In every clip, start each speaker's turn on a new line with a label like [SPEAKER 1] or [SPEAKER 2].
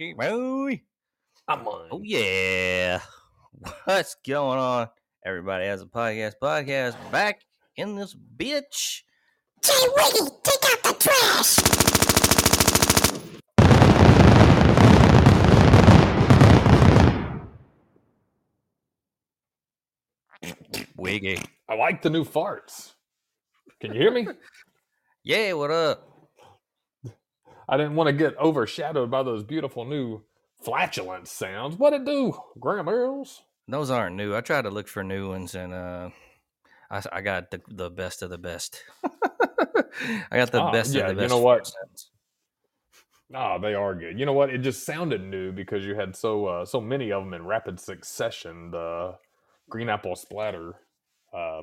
[SPEAKER 1] Ishi boy.
[SPEAKER 2] I'm on.
[SPEAKER 1] Oh yeah. What's going on? Everybody has a podcast. Podcast back in this bitch.
[SPEAKER 3] Jay Wiggy, take out the trash!
[SPEAKER 1] Wiggy.
[SPEAKER 2] I like the new farts. Can you hear me?
[SPEAKER 1] Yeah, what up?
[SPEAKER 2] I didn't want to get overshadowed by those beautiful new flatulent sounds. What'd it do, Graham Earls?
[SPEAKER 1] Those aren't new. I tried to look for new ones and uh I, I got the, the best of the best. I got the
[SPEAKER 2] Ah,
[SPEAKER 1] best
[SPEAKER 2] yeah,
[SPEAKER 1] of the best.
[SPEAKER 2] You know what?
[SPEAKER 1] sounds.
[SPEAKER 2] Oh, they are good. You know what? It just sounded new because you had so uh, so many of them in rapid succession. The green apple splatter uh,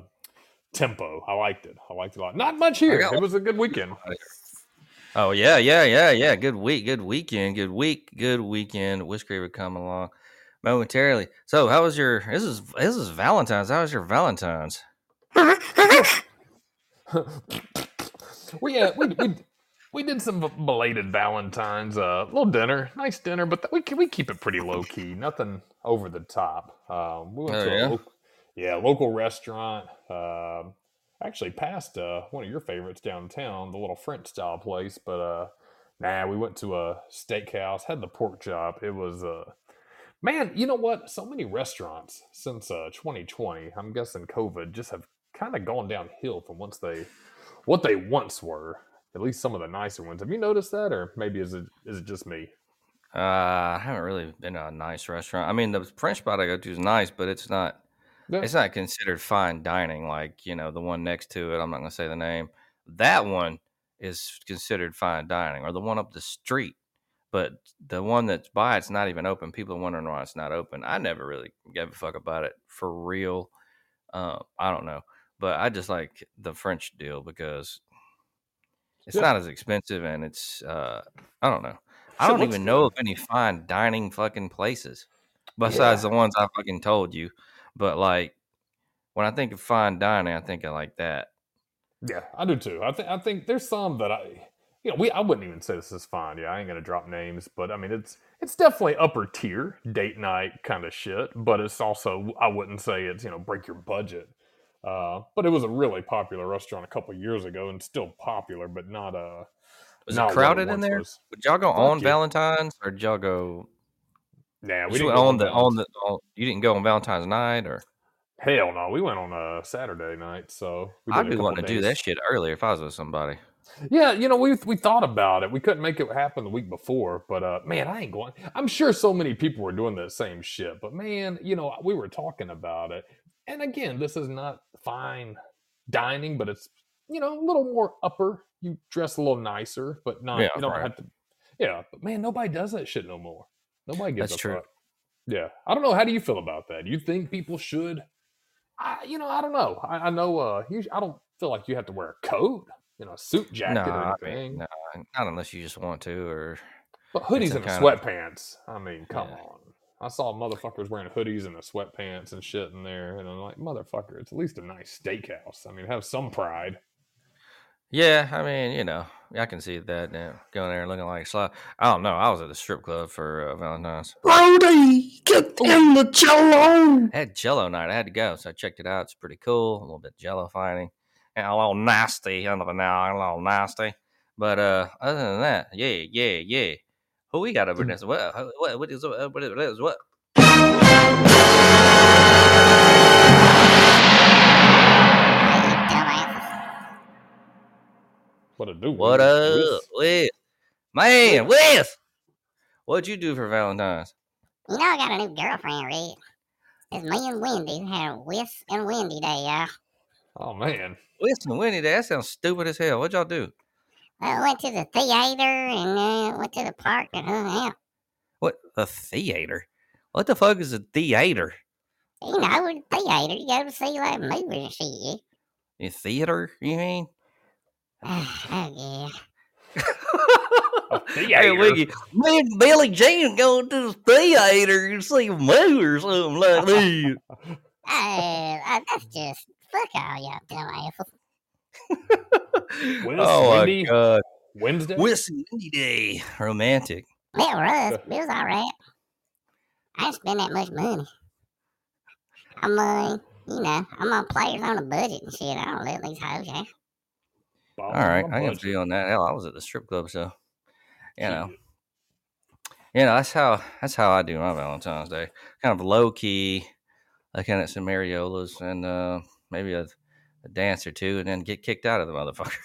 [SPEAKER 2] tempo. I liked it. I liked it a lot. Not much here. It was a good weekend.
[SPEAKER 1] Oh yeah, yeah, yeah, yeah. Good week, good weekend, good week, good weekend. Whiskey would come along momentarily. So, how was your? This is this is Valentine's. How was your Valentine's?
[SPEAKER 2] we, uh, we we we did some belated Valentine's, uh, little dinner, nice dinner, but we we keep it pretty low key, nothing over the top. Um, we went
[SPEAKER 1] Oh,
[SPEAKER 2] to
[SPEAKER 1] yeah?
[SPEAKER 2] a local, yeah local restaurant. Um, actually passed uh, one of your favorites downtown, the little French style place, but uh, nah, we went to a steakhouse, had the pork chop. It was uh, Man, you know what? So many restaurants since uh, 2020, I'm guessing COVID, just have kind of gone downhill from once they what they once were. At least some of the nicer ones. Have you noticed that, or maybe is it is it just me?
[SPEAKER 1] Uh, I haven't really been to a nice restaurant. I mean, the French spot I go to is nice, but it's not.
[SPEAKER 2] Yeah.
[SPEAKER 1] It's not considered fine dining. Like you know, the one next to it. I'm not gonna say the name. That one is considered fine dining, or the one up the street. But the one that's by it's not even open. People are wondering why it's not open. I never really gave a fuck about it for real. Uh, I don't know, but I just like the French deal because it's
[SPEAKER 2] Yeah.
[SPEAKER 1] not as expensive and it's uh, I don't know. I
[SPEAKER 2] Shit
[SPEAKER 1] don't even know of any fine dining fucking places besides the ones I fucking told you. But like when I think of fine dining, I think of like that.
[SPEAKER 2] Yeah, I do too. I think I think there's some that I, you know, we I wouldn't even say this is fine. Yeah, I ain't gonna drop names, but I mean it's it's definitely upper tier date night kind of shit. But it's also I wouldn't say it's you know break your budget. Uh, but it was a really popular restaurant a couple years ago and still popular, but not uh
[SPEAKER 1] Was
[SPEAKER 2] not
[SPEAKER 1] it crowded in there?
[SPEAKER 2] was.
[SPEAKER 1] Would y'all go
[SPEAKER 2] Fuck
[SPEAKER 1] on
[SPEAKER 2] yeah.
[SPEAKER 1] Valentine's or did y'all go?
[SPEAKER 2] Nah, we didn't
[SPEAKER 1] on
[SPEAKER 2] on
[SPEAKER 1] the on
[SPEAKER 2] Valentine's.
[SPEAKER 1] the. On, you didn't go on Valentine's night, or
[SPEAKER 2] Hell no, we went on a Saturday night, so
[SPEAKER 1] I'd be wanting to do that shit earlier if I was with somebody.
[SPEAKER 2] Yeah, you know, we we thought about it. We couldn't make it happen the week before, but uh man, I ain't going. I'm sure so many people were doing the same shit, but man, you know, we were talking about it. And again, this is not fine dining, but it's you know, a little more upper. You dress a little nicer, but not
[SPEAKER 1] Yeah,
[SPEAKER 2] you don't
[SPEAKER 1] right.
[SPEAKER 2] have to Yeah, but man, nobody does that shit no more. Nobody gives
[SPEAKER 1] That's
[SPEAKER 2] a
[SPEAKER 1] true.
[SPEAKER 2] fuck. Yeah. I don't know. How do you feel about that? You think people should I, you know, I don't know. I, I know. Uh, you, I don't feel like you have to wear a coat, you know, a suit jacket
[SPEAKER 1] No,
[SPEAKER 2] or
[SPEAKER 1] I
[SPEAKER 2] anything.
[SPEAKER 1] mean, no, not unless you just want to, or
[SPEAKER 2] But hoodies and
[SPEAKER 1] kind of-
[SPEAKER 2] sweatpants. I mean, come
[SPEAKER 1] Yeah.
[SPEAKER 2] on. I saw motherfuckers wearing hoodies and sweatpants and shit in there, and I'm like, motherfucker, it's at least a nice steakhouse. I mean, have some pride.
[SPEAKER 1] Yeah. I mean, you know, I can see that yeah, going there looking like a slut. I don't know. I was at the strip club for uh, Valentine's.
[SPEAKER 4] Brody, get in the cello.
[SPEAKER 1] I had Jello night. I had to go, so I checked it out. It's pretty cool. A little bit Jello fighting, and a little nasty. I don't know now, a little nasty. But uh, other than that, yeah, yeah, yeah. Who we got over
[SPEAKER 2] Hmm.
[SPEAKER 1] this? What? What? What is? What? What is? What?
[SPEAKER 2] What a do?
[SPEAKER 1] What
[SPEAKER 2] Wiz?
[SPEAKER 1] up, Wes? Man, Wes. What'd you do for Valentine's?
[SPEAKER 3] You know I got a new girlfriend, Rick. It's me and Wendy. We had a Whis and Wendy day, y'all.
[SPEAKER 2] Oh man,
[SPEAKER 1] Wes and Winnie, that sounds stupid as hell. What'd y'all do?
[SPEAKER 3] I went to the theater and uh, went to the park and hung out.
[SPEAKER 1] What? A theater? What the fuck is a theater?
[SPEAKER 3] You know, with the theater, you go to see like movies and shit.
[SPEAKER 1] A theater? You mean?
[SPEAKER 3] oh, yeah.
[SPEAKER 2] a
[SPEAKER 1] Hey. Wiggy, me and Billy Jean going to the theater to see a movie or something like that.
[SPEAKER 3] Uh, uh, that's just fuck all y'all dumbasses.
[SPEAKER 2] Wiz,
[SPEAKER 1] oh
[SPEAKER 2] Wendy?
[SPEAKER 1] my god.
[SPEAKER 2] Wednesday.
[SPEAKER 1] Windy Day. Romantic.
[SPEAKER 3] It was, it was alright. I didn't spend that much money. I'm, uh, you know, I'm on players on a budget and shit. I don't let these hoes have.
[SPEAKER 1] All right. I can feel on that. Hell, I was at the strip club, so you know. You know, that's how that's how I do my Valentine's Day. Kind of low key, looking at some Mariolas and uh maybe a, a dance or two and then get kicked out of the motherfucker.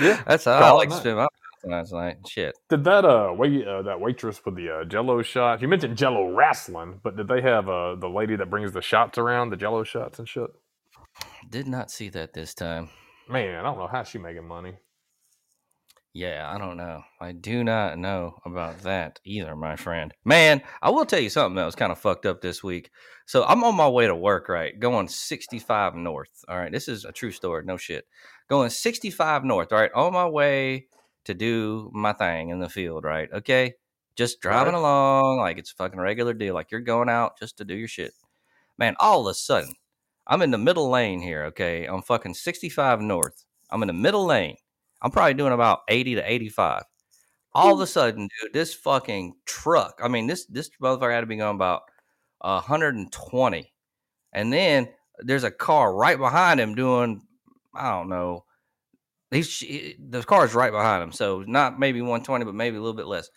[SPEAKER 2] Yeah,
[SPEAKER 1] That's how I like to spend my Valentine's night. Shit.
[SPEAKER 2] Did that uh wait uh, that waitress with the uh, Jello shot? You mentioned Jello wrestling, but did they have uh the lady that brings the shots around, the Jello shots and shit?
[SPEAKER 1] Did not see that this time.
[SPEAKER 2] Man, I don't know how she making money.
[SPEAKER 1] Yeah, I don't know. I do not know about that either, my friend. Man, I will tell you something that was kind of fucked up this week. So I'm on my way to work, right? Going 65 north. All right. This is a true story. No shit. Going 65 north, all right? On my way to do my thing in the field, right? Okay. Just driving
[SPEAKER 2] Right.
[SPEAKER 1] along like it's a fucking regular deal. Like you're going out just to do your shit. Man, all of a sudden, I'm in the middle lane here, okay? I'm fucking 65 north. I'm in the middle lane. I'm probably doing about 80 to 85. All of a sudden, dude, this fucking truck. I mean, this this motherfucker had to be going about 120. And then there's a car right behind him doing, I don't know. He's the car's right behind him, so not maybe 120, but maybe a little bit less.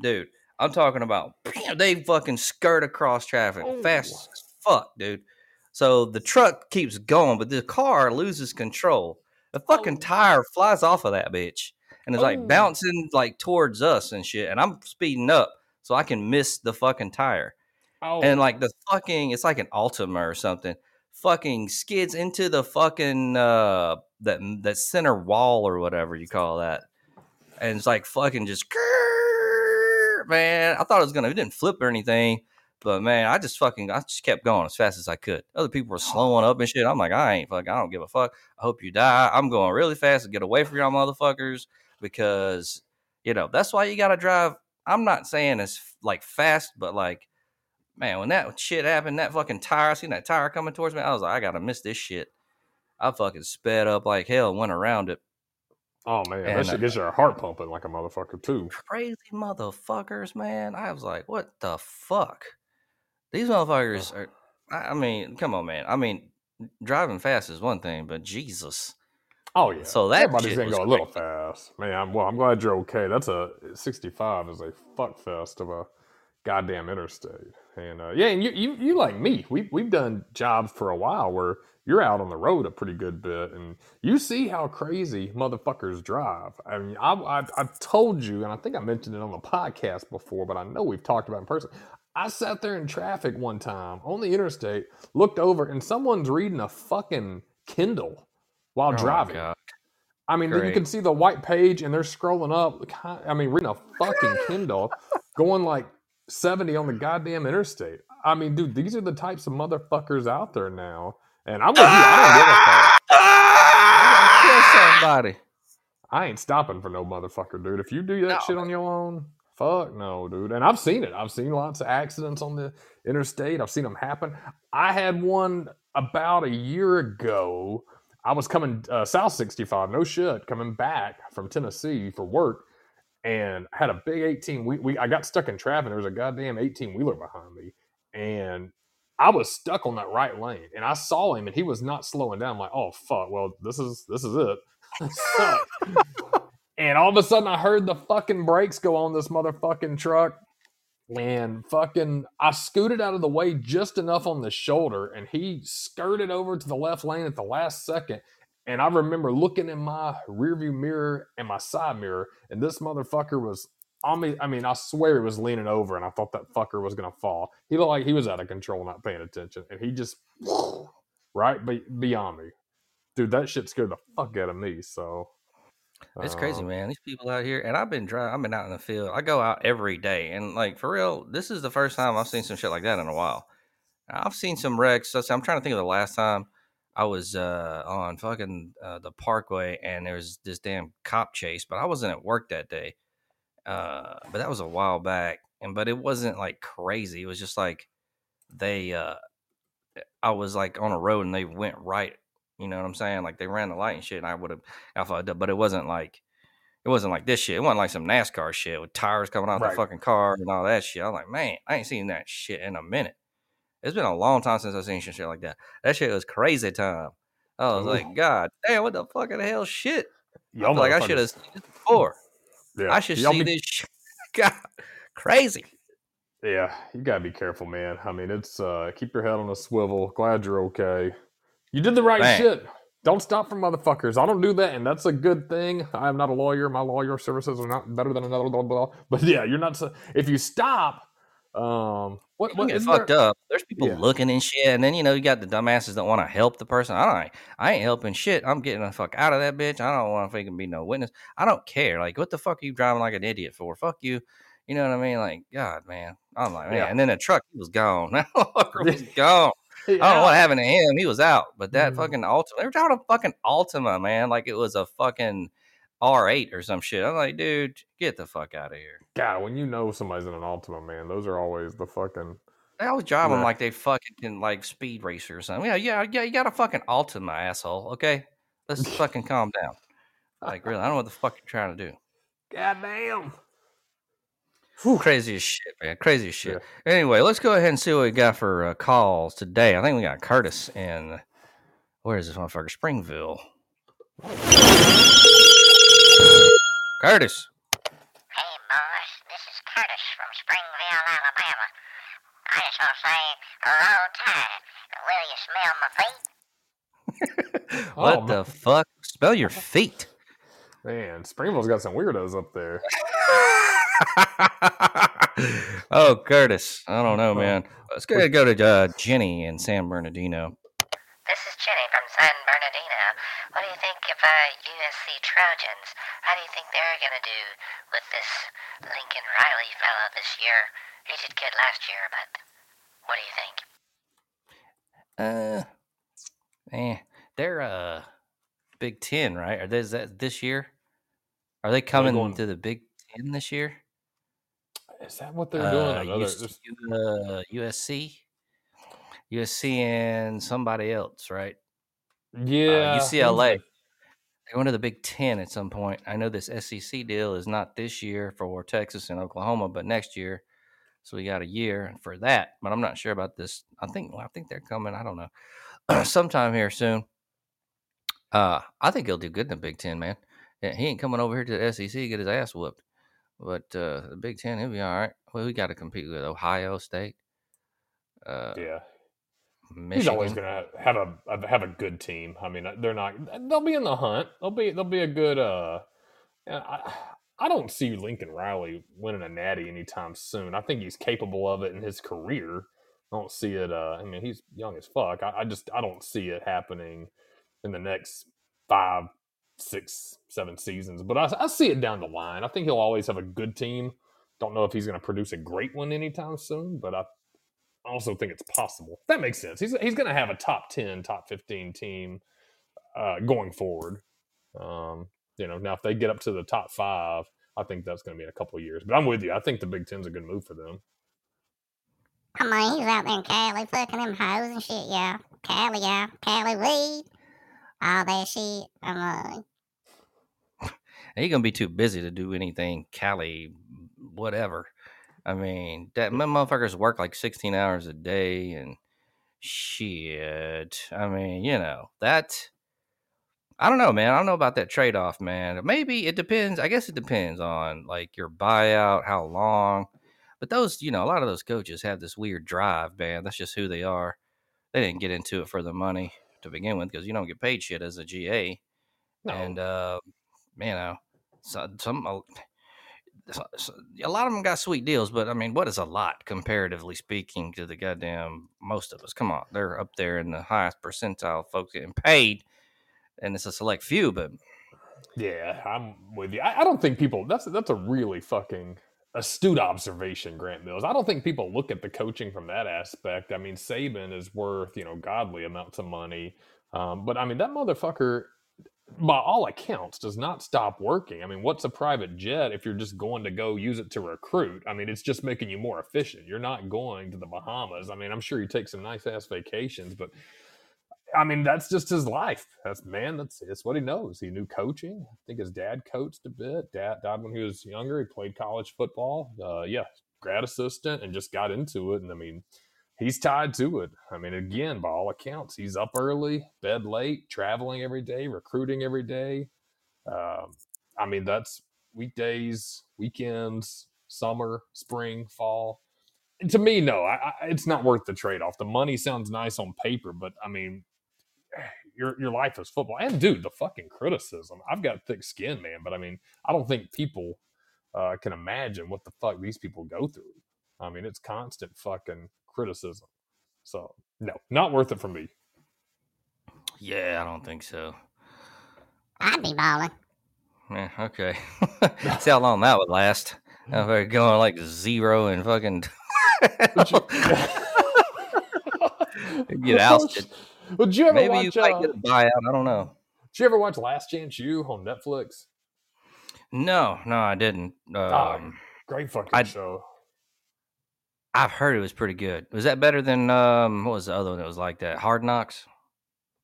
[SPEAKER 1] Dude, I'm talking about they fucking skirt across traffic oh, fast as fuck, dude. So the truck keeps going, but the car loses control. The fucking
[SPEAKER 2] Oh.
[SPEAKER 1] tire flies off of that bitch and it's
[SPEAKER 2] Oh.
[SPEAKER 1] like bouncing like towards us and shit. And I'm speeding up so I can miss the fucking tire.
[SPEAKER 2] Oh,
[SPEAKER 1] And like the fucking, it's like an Altima or something. Fucking skids into the fucking uh that that center wall or whatever you call that, and it's like fucking just man. I thought it was gonna, it didn't flip or anything, but man, I just fucking, I just kept going as fast as I could. Other people were slowing up and shit. I'm like, I ain't fuck, I don't give a fuck. I hope you die. I'm going really fast to get away from y'all motherfuckers because you know that's why you gotta drive. I'm not saying it's like fast, but like man, when that shit happened, that fucking tire, I seen that tire coming towards me. I was like, I gotta miss this shit. I fucking sped up like hell and went around it.
[SPEAKER 2] oh man, that
[SPEAKER 1] and,
[SPEAKER 2] shit
[SPEAKER 1] uh,
[SPEAKER 2] gets your heart pumping like a motherfucker too.
[SPEAKER 1] Crazy motherfuckers, man. I was like, what the fuck? These motherfuckers are. I mean, come on, man. I mean, driving fast is one thing, but Jesus.
[SPEAKER 2] Oh yeah.
[SPEAKER 1] So that
[SPEAKER 2] everybody's gonna go a little fast, man. I'm, well, I'm glad you're okay. That's a 65 is a fuck fest of a goddamn interstate, and uh, yeah, and you, you you like me. We we've done jobs for a while where you're out on the road a pretty good bit, and you see how crazy motherfuckers drive. I mean, I I, I told you, and I think I mentioned it on the podcast before, but I know we've talked about it in person. I sat there in traffic one time on the interstate, looked over, and someone's reading a fucking Kindle while
[SPEAKER 1] Oh
[SPEAKER 2] driving. I mean, you can see the white page and they're scrolling up. I mean, reading a fucking Kindle, going like 70 on the goddamn interstate. I mean, dude, these are the types of motherfuckers out there now. And I'm with you. I don't give a fuck.
[SPEAKER 1] Kill somebody.
[SPEAKER 2] I ain't stopping for no motherfucker, dude. If you do that
[SPEAKER 1] No,
[SPEAKER 2] shit on your own, fuck no, dude. And I've seen it. I've seen lots of accidents on the interstate. I've seen them happen. I had one about a year ago. I was coming uh, South 65, no shit, coming back from Tennessee for work, and had a big 18. We, we I got stuck in traffic. There was a goddamn 18 wheeler behind me, and I was stuck on that right lane. And I saw him, and he was not slowing down. I'm like, oh fuck, well this is this is it. And all of a sudden, I heard the fucking brakes go on this motherfucking truck. And fucking, I scooted out of the way just enough on the shoulder, and he skirted over to the left lane at the last second. And I remember looking in my rearview mirror and my side mirror, and this motherfucker was on me. I mean, I swear he was leaning over, and I thought that fucker was gonna fall. He looked like he was out of control, not paying attention, and he just right beyond me, dude. That shit scared the fuck out of me. So
[SPEAKER 1] It's crazy,
[SPEAKER 2] um,
[SPEAKER 1] man. These people out here, and I've been driving. I've been out in the field. I go out every day, and like for real, this is the first time I've seen some shit like that in a while. I've seen some wrecks. I'm trying to think of the last time I was uh, on fucking uh, the Parkway, and there was this damn cop chase. But I wasn't at work that day. Uh, but that was a while back, and but it wasn't like crazy. It was just like they. Uh, I was like on a road, and they went right. You know what I'm saying? Like they ran the light and shit, and I would have I fucked up, but it wasn't like it wasn't like this shit. It wasn't like some NASCAR shit with tires coming out
[SPEAKER 2] Right.
[SPEAKER 1] the fucking car and all that shit. I'm like, man, I ain't seen that shit in a minute. It's been a long time since I've seen some shit like that. That shit was crazy time. I was
[SPEAKER 2] Ooh.
[SPEAKER 1] like, God damn, what the fucking hell shit? I
[SPEAKER 2] y'all
[SPEAKER 1] feel like I should have seen this before.
[SPEAKER 2] Yeah,
[SPEAKER 1] I should
[SPEAKER 2] y'all
[SPEAKER 1] see
[SPEAKER 2] be-
[SPEAKER 1] this shit. God, crazy.
[SPEAKER 2] Yeah, you gotta be careful, man. I mean, it's uh keep your head on a swivel. Glad you're okay. You did the right
[SPEAKER 1] Man.
[SPEAKER 2] shit. Don't stop for motherfuckers. I don't do that, and that's a good thing. I am not a lawyer. My lawyer services are not better than another blah blah. blah. But yeah, you're not. so- If you stop, um, what what
[SPEAKER 1] get fucked
[SPEAKER 2] there-
[SPEAKER 1] up. There's people
[SPEAKER 2] Yeah.
[SPEAKER 1] looking and shit, and then you know you got the dumbasses that want to help the person. I don't. I ain't helping shit. I'm getting the fuck out of that bitch. I don't want to fucking be no witness. I don't care. Like, what the fuck are you driving like an idiot for? Fuck you. You know what I mean? Like, God, man. I'm like, man.
[SPEAKER 2] Yeah.
[SPEAKER 1] And then the truck he was gone. That fucker was gone. I don't know what happened to him. He was out. But that
[SPEAKER 2] Mm.
[SPEAKER 1] fucking Altima, they were driving a fucking Altima, man. Like it was a fucking R8 or some shit. I'm like, dude, get the fuck out of here.
[SPEAKER 2] God, when you know somebody's in an Altima, man, those are always the fucking.
[SPEAKER 1] They always drive them like they fucking can like speed racer or something. Yeah, yeah, yeah. You got a fucking Altima, asshole. Okay, let's fucking calm down. Like, really, I don't know what the fuck you're trying to do.
[SPEAKER 2] God damn.
[SPEAKER 1] Crazy as shit, man. Crazy as shit. Anyway, let's go ahead and see what we got for uh, calls today. I think we got Curtis in. Where is this motherfucker? Springville. Curtis.
[SPEAKER 3] Hey, boss, this is Curtis from Springville, Alabama. I just want to say, roll tide. Will you smell my feet?
[SPEAKER 1] what
[SPEAKER 2] Oh,
[SPEAKER 1] the fuck? Spell your feet.
[SPEAKER 2] Man, Springville's got some weirdos up there.
[SPEAKER 1] oh, Curtis. I don't know, man. Let's go go to uh, Jenny in San Bernardino.
[SPEAKER 5] This is Jenny from San Bernardino. What do you think of uh, USC Trojans? How do you think they're going to do with this Lincoln Riley fellow this year? He did good last year, but what do you think?
[SPEAKER 1] Uh, eh, they're uh Big Ten, right? Are they is that this year? Are they coming
[SPEAKER 2] going-
[SPEAKER 1] to the Big Ten this year?
[SPEAKER 2] Is that what they're doing?
[SPEAKER 1] Uh,
[SPEAKER 2] Another,
[SPEAKER 1] US- uh, USC, USC, and somebody else, right?
[SPEAKER 2] yeah,
[SPEAKER 1] uh, UCLA. They're going to the Big Ten at some point. I know this SEC deal is not this year for Texas and Oklahoma, but next year. So we got a year for that. But I'm not sure about this. I think well, I think they're coming. I don't know, sometime here soon. Uh, I think he'll do good in the Big Ten, man. Yeah, he ain't coming over here to the SEC to get his ass whooped. But uh, the Big Ten, he'll be all right. Well, we got to compete with Ohio State, uh,
[SPEAKER 2] Yeah,
[SPEAKER 1] Michigan.
[SPEAKER 2] he's always gonna have a a- have a good team. I mean, they're not. They'll be in the hunt. They'll be they'll be a good. uh I, I don't see Lincoln Riley winning a natty anytime soon. I think he's capable of it in his career. I don't see it. Uh, I mean, he's young as fuck. I, I just I don't see it happening in the next five, six, seven seasons. But I, I see it down the line. I think he'll always have a good team. Don't know if he's going to produce a great one anytime soon, but I also think it's possible. That makes sense. He's he's going to have a top ten, top fifteen team uh, going forward. Um, you know, now if they get up to the top five, I think that's going to be in a couple years. But I'm with you. I think the Big Ten's a good move for them.
[SPEAKER 3] I mean, he's out there in Cali fucking them hoes and shit, yeah. Cali, yeah. Cali weed. All that shit. I'm like,
[SPEAKER 1] He gonna be too busy to do anything, Cali, whatever. I mean, that my motherfuckers work like sixteen hours a day and shit. I mean, you know that. I don't know, man. I don't know about that trade off, man. Maybe it depends. I guess it depends on like your buyout, how long. But those, you know, a lot of those coaches have this weird drive, man. That's just who they are. They didn't get into it for the money to begin with because you don't get paid shit as a GA.
[SPEAKER 2] No,
[SPEAKER 1] And uh, you know, so, some so- so- a lot of them got sweet deals, but I mean, what is a lot comparatively speaking to the goddamn most of us? Come on, they're up there in the highest percentile, folks getting paid, and it's a select few. But
[SPEAKER 2] yeah, I'm with you. I, I don't think people. That's that's a really fucking astute observation, Grant Mills. I don't think people look at the coaching from that aspect. I mean, Saban is worth you know godly amounts of money, um, but I mean that motherfucker. By all accounts, does not stop working. I mean, what's a private jet if you're just going to go use it to recruit? I mean, it's just making you more efficient. You're not going to the Bahamas. I mean, I'm sure you take some nice ass vacations, but I mean, that's just his life. That's man. That's it's what he knows. He knew coaching. I think his dad coached a bit. Dad died when he was younger. He played college football. Uh, yeah, grad assistant, and just got into it. And I mean, he's tied to it. I mean, again, by all accounts, he's up early, bed late, traveling every day, recruiting every day. Um, I mean, that's weekdays, weekends, summer, spring, fall. And to me, no, I, I, it's not worth the trade off. The money sounds nice on paper, but I mean, your your life is football. And dude, the fucking criticism. I've got thick skin, man, but I mean, I don't think people uh, can imagine what the fuck these people go through. I mean, it's constant fucking criticism. So no, not worth it for me.
[SPEAKER 1] yeah, I don't think so.
[SPEAKER 3] I'd be balling.
[SPEAKER 1] Yeah, okay. See how long that would last. If they're going like zero and fucking get ousted.
[SPEAKER 2] Well, did you ever
[SPEAKER 1] Maybe
[SPEAKER 2] watch?
[SPEAKER 1] you might
[SPEAKER 2] uh,
[SPEAKER 1] get a buyout. I don't know.
[SPEAKER 2] did you ever watch Last Chance U on Netflix?
[SPEAKER 1] No, no, I didn't.
[SPEAKER 2] Ah,
[SPEAKER 1] Um,
[SPEAKER 2] Great fucking
[SPEAKER 1] I-
[SPEAKER 2] show.
[SPEAKER 1] I've heard it was pretty good. Was that better than um? What was the other one that was like that? Hard Knocks.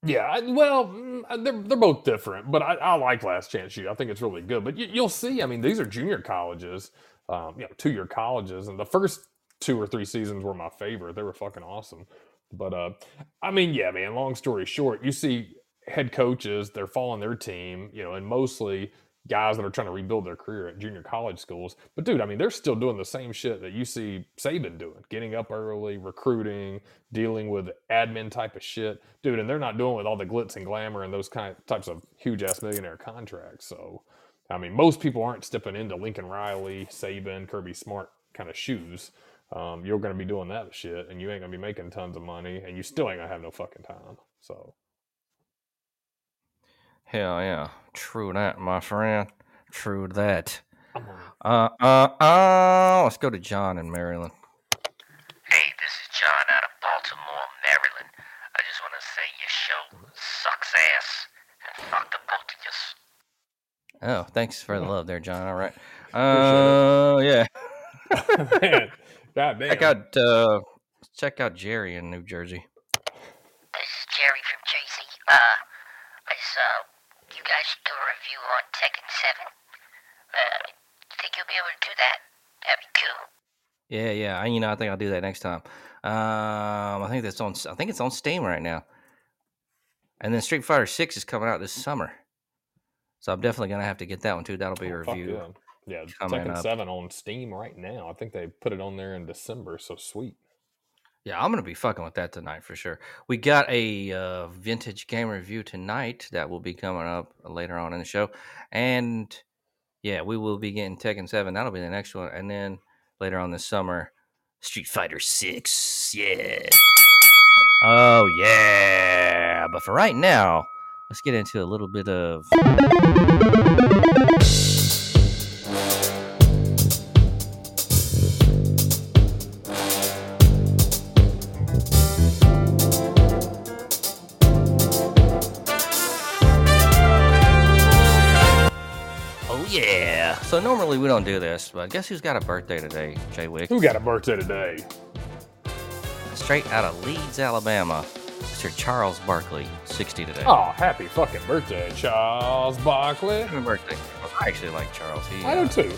[SPEAKER 2] Yeah, well, mm, uh, they're they're both different, but I, I like Last Chance U. I think it's really good. But you, you'll see. I mean, these are junior colleges, um, you know, two year colleges, and the first two or three seasons were my favorite. They were fucking awesome. But uh, I mean, yeah, man. Long story short, you see head coaches they're following their team, you know, and mostly guys that are trying to rebuild their career at junior college schools. But dude, I mean, they're still doing the same shit that you see Saban doing, getting up early, recruiting, dealing with admin type of shit, dude. And they're not doing with all the glitz and glamour and those kind types of huge ass millionaire contracts. So, I mean, most people aren't stepping into Lincoln Riley, Saban, Kirby Smart kind of shoes. Um, you're going to be doing that shit, and you ain't going to be making tons of money, and you still ain't going to have no fucking time. So.
[SPEAKER 1] Hell yeah. True that, my friend. True that. Uh, uh, uh. Let's go to John in Maryland.
[SPEAKER 5] Hey, this is John out of Baltimore, Maryland. I just want to say your show sucks ass. And fuck the both of yous.
[SPEAKER 1] Oh, thanks for the love there, John. All right. Uh, yeah.
[SPEAKER 2] Man, God damn.
[SPEAKER 1] Check out, uh, check out Jerry in New Jersey.
[SPEAKER 5] This is Jerry from Jersey. Uh, I saw you guys should do a review on Tekken 7. Uh, think you'll be able to do that? That'd be cool.
[SPEAKER 1] Yeah, yeah. I, you know, I think I'll do that next time. Um, I think that's on. I think it's on Steam right now. And then Street Fighter Six is coming out this summer, so I'm definitely gonna have to get that one too. That'll be a
[SPEAKER 2] Oh, fuck
[SPEAKER 1] review.
[SPEAKER 2] Yeah, yeah Tekken
[SPEAKER 1] up.
[SPEAKER 2] 7 on Steam right now. I think they put it on there in December, so sweet.
[SPEAKER 1] Yeah, I'm gonna be fucking with that tonight for sure. We got a uh, vintage game review tonight that will be coming up later on in the show, and yeah, we will be getting Tekken Seven. That'll be the next one, and then later on this summer, Street Fighter Six. Yeah. Oh yeah. But for right now, let's get into a little bit of. Normally we don't do this, but guess who's got a birthday today, Jay Wick?
[SPEAKER 2] Who got a birthday today?
[SPEAKER 1] Straight out of Leeds, Alabama, Mr. Charles Barkley, 60 today.
[SPEAKER 2] Oh, happy fucking birthday, Charles Barkley.
[SPEAKER 1] Happy birthday. I actually like Charles. He
[SPEAKER 2] I
[SPEAKER 1] uh,
[SPEAKER 2] do too.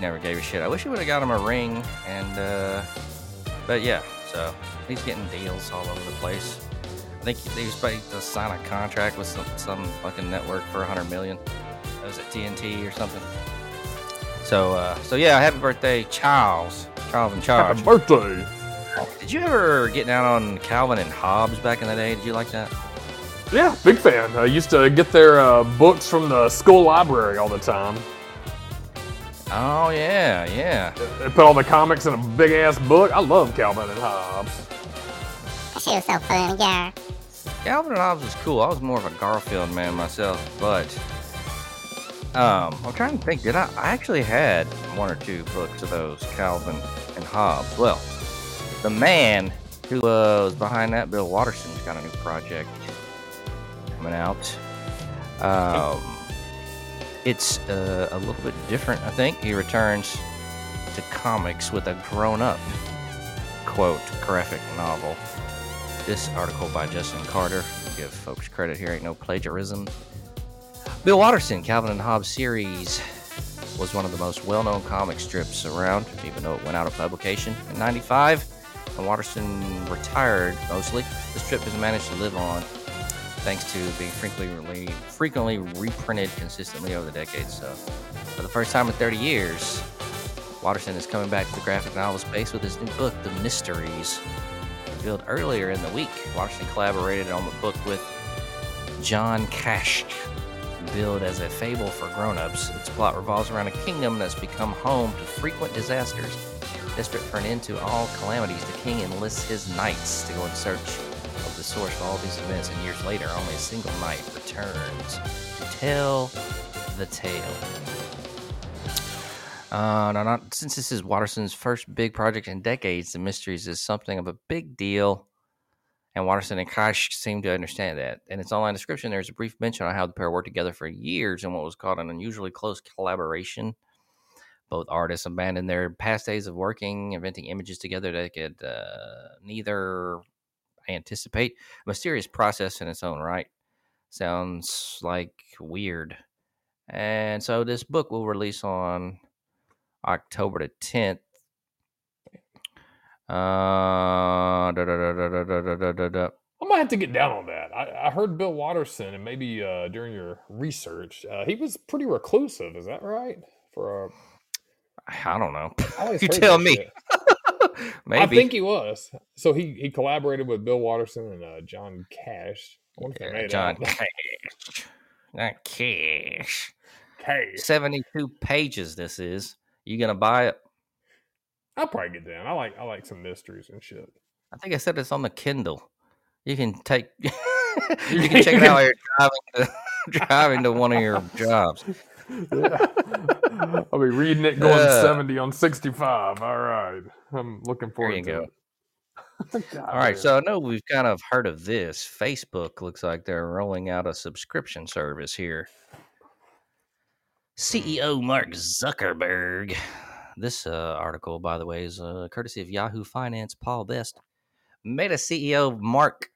[SPEAKER 1] never gave a shit. I wish he would have got him a ring, and uh, but yeah. So he's getting deals all over the place. I think he was about to sign a contract with some, some fucking network for 100 million. That was at TNT or something. So uh, so yeah, happy birthday, Charles. Charles and Charles.
[SPEAKER 2] Happy birthday.
[SPEAKER 1] Did you ever get down on Calvin and Hobbes back in the day? Did you like that?
[SPEAKER 2] Yeah, big fan. I used to get their uh, books from the school library all the time.
[SPEAKER 1] Oh yeah, yeah.
[SPEAKER 2] They put all the comics in a big ass book. I love Calvin and Hobbes.
[SPEAKER 3] That shit was so funny, yeah.
[SPEAKER 1] Calvin and Hobbes was cool. I was more of a Garfield man myself, but um, I'm trying to think. Did I? I actually had one or two books of those Calvin and Hobbes. Well, the man who uh, was behind that, Bill Watterson's got a new project coming out. Um, it's uh, a little bit different, I think. He returns to comics with a grown-up quote graphic novel. This article by Justin Carter. Give folks credit here, ain't no plagiarism. Bill Watterson, Calvin and Hobbes series was one of the most well-known comic strips around, even though it went out of publication in '95. When Watterson retired, mostly the strip has managed to live on thanks to being frequently frequently reprinted consistently over the decades. So, for the first time in 30 years, Watterson is coming back to the graphic novel space with his new book, The Mysteries. Revealed earlier in the week, Watterson collaborated on the book with John Kascht. Billed as a fable for grown-ups, its plot revolves around a kingdom that's become home to frequent disasters. Desperate for an end to all calamities, the king enlists his knights to go in search of the source for all these events, and years later, only a single knight returns to tell the tale. Uh, no, not since this is Watterson's first big project in decades. The mysteries is something of a big deal, and Watterson and Kascht seem to understand that. In its online description, there's a brief mention on how the pair worked together for years in what was called an unusually close collaboration. Both artists abandoned their past days of working, inventing images together that could uh, neither anticipate. A mysterious process in its own right. Sounds like weird. And so this book will release on October the 10th. Uh, da, da, da,
[SPEAKER 2] I might have to get down on that. I, I heard Bill Watterson, and maybe uh, during your research, uh, he was pretty reclusive. Is that right? For uh,
[SPEAKER 1] I don't know.
[SPEAKER 2] I
[SPEAKER 1] you tell me. maybe
[SPEAKER 2] I think he was. So he he collaborated with Bill Watterson and uh, John Kascht.
[SPEAKER 1] Yeah, John Cash. Not Cash.
[SPEAKER 2] Cash.
[SPEAKER 1] Seventy-two pages. This is. You gonna buy it?
[SPEAKER 2] I'll probably get down. I like I like some mysteries and shit.
[SPEAKER 1] I think I said it's on the Kindle. You can take you can check it out while you're driving to, driving to one of your jobs.
[SPEAKER 2] Yeah. I'll be reading it going
[SPEAKER 1] Uh,
[SPEAKER 2] 70 on 65. All right. I'm looking forward
[SPEAKER 1] you
[SPEAKER 2] to
[SPEAKER 1] go.
[SPEAKER 2] it. God
[SPEAKER 1] All right,
[SPEAKER 2] damn.
[SPEAKER 1] so I know we've kind of heard of this. Facebook looks like they're rolling out a subscription service here. CEO Mark Zuckerberg. This uh, article, by the way, is uh, courtesy of Yahoo Finance. Paul Best, Meta CEO Mark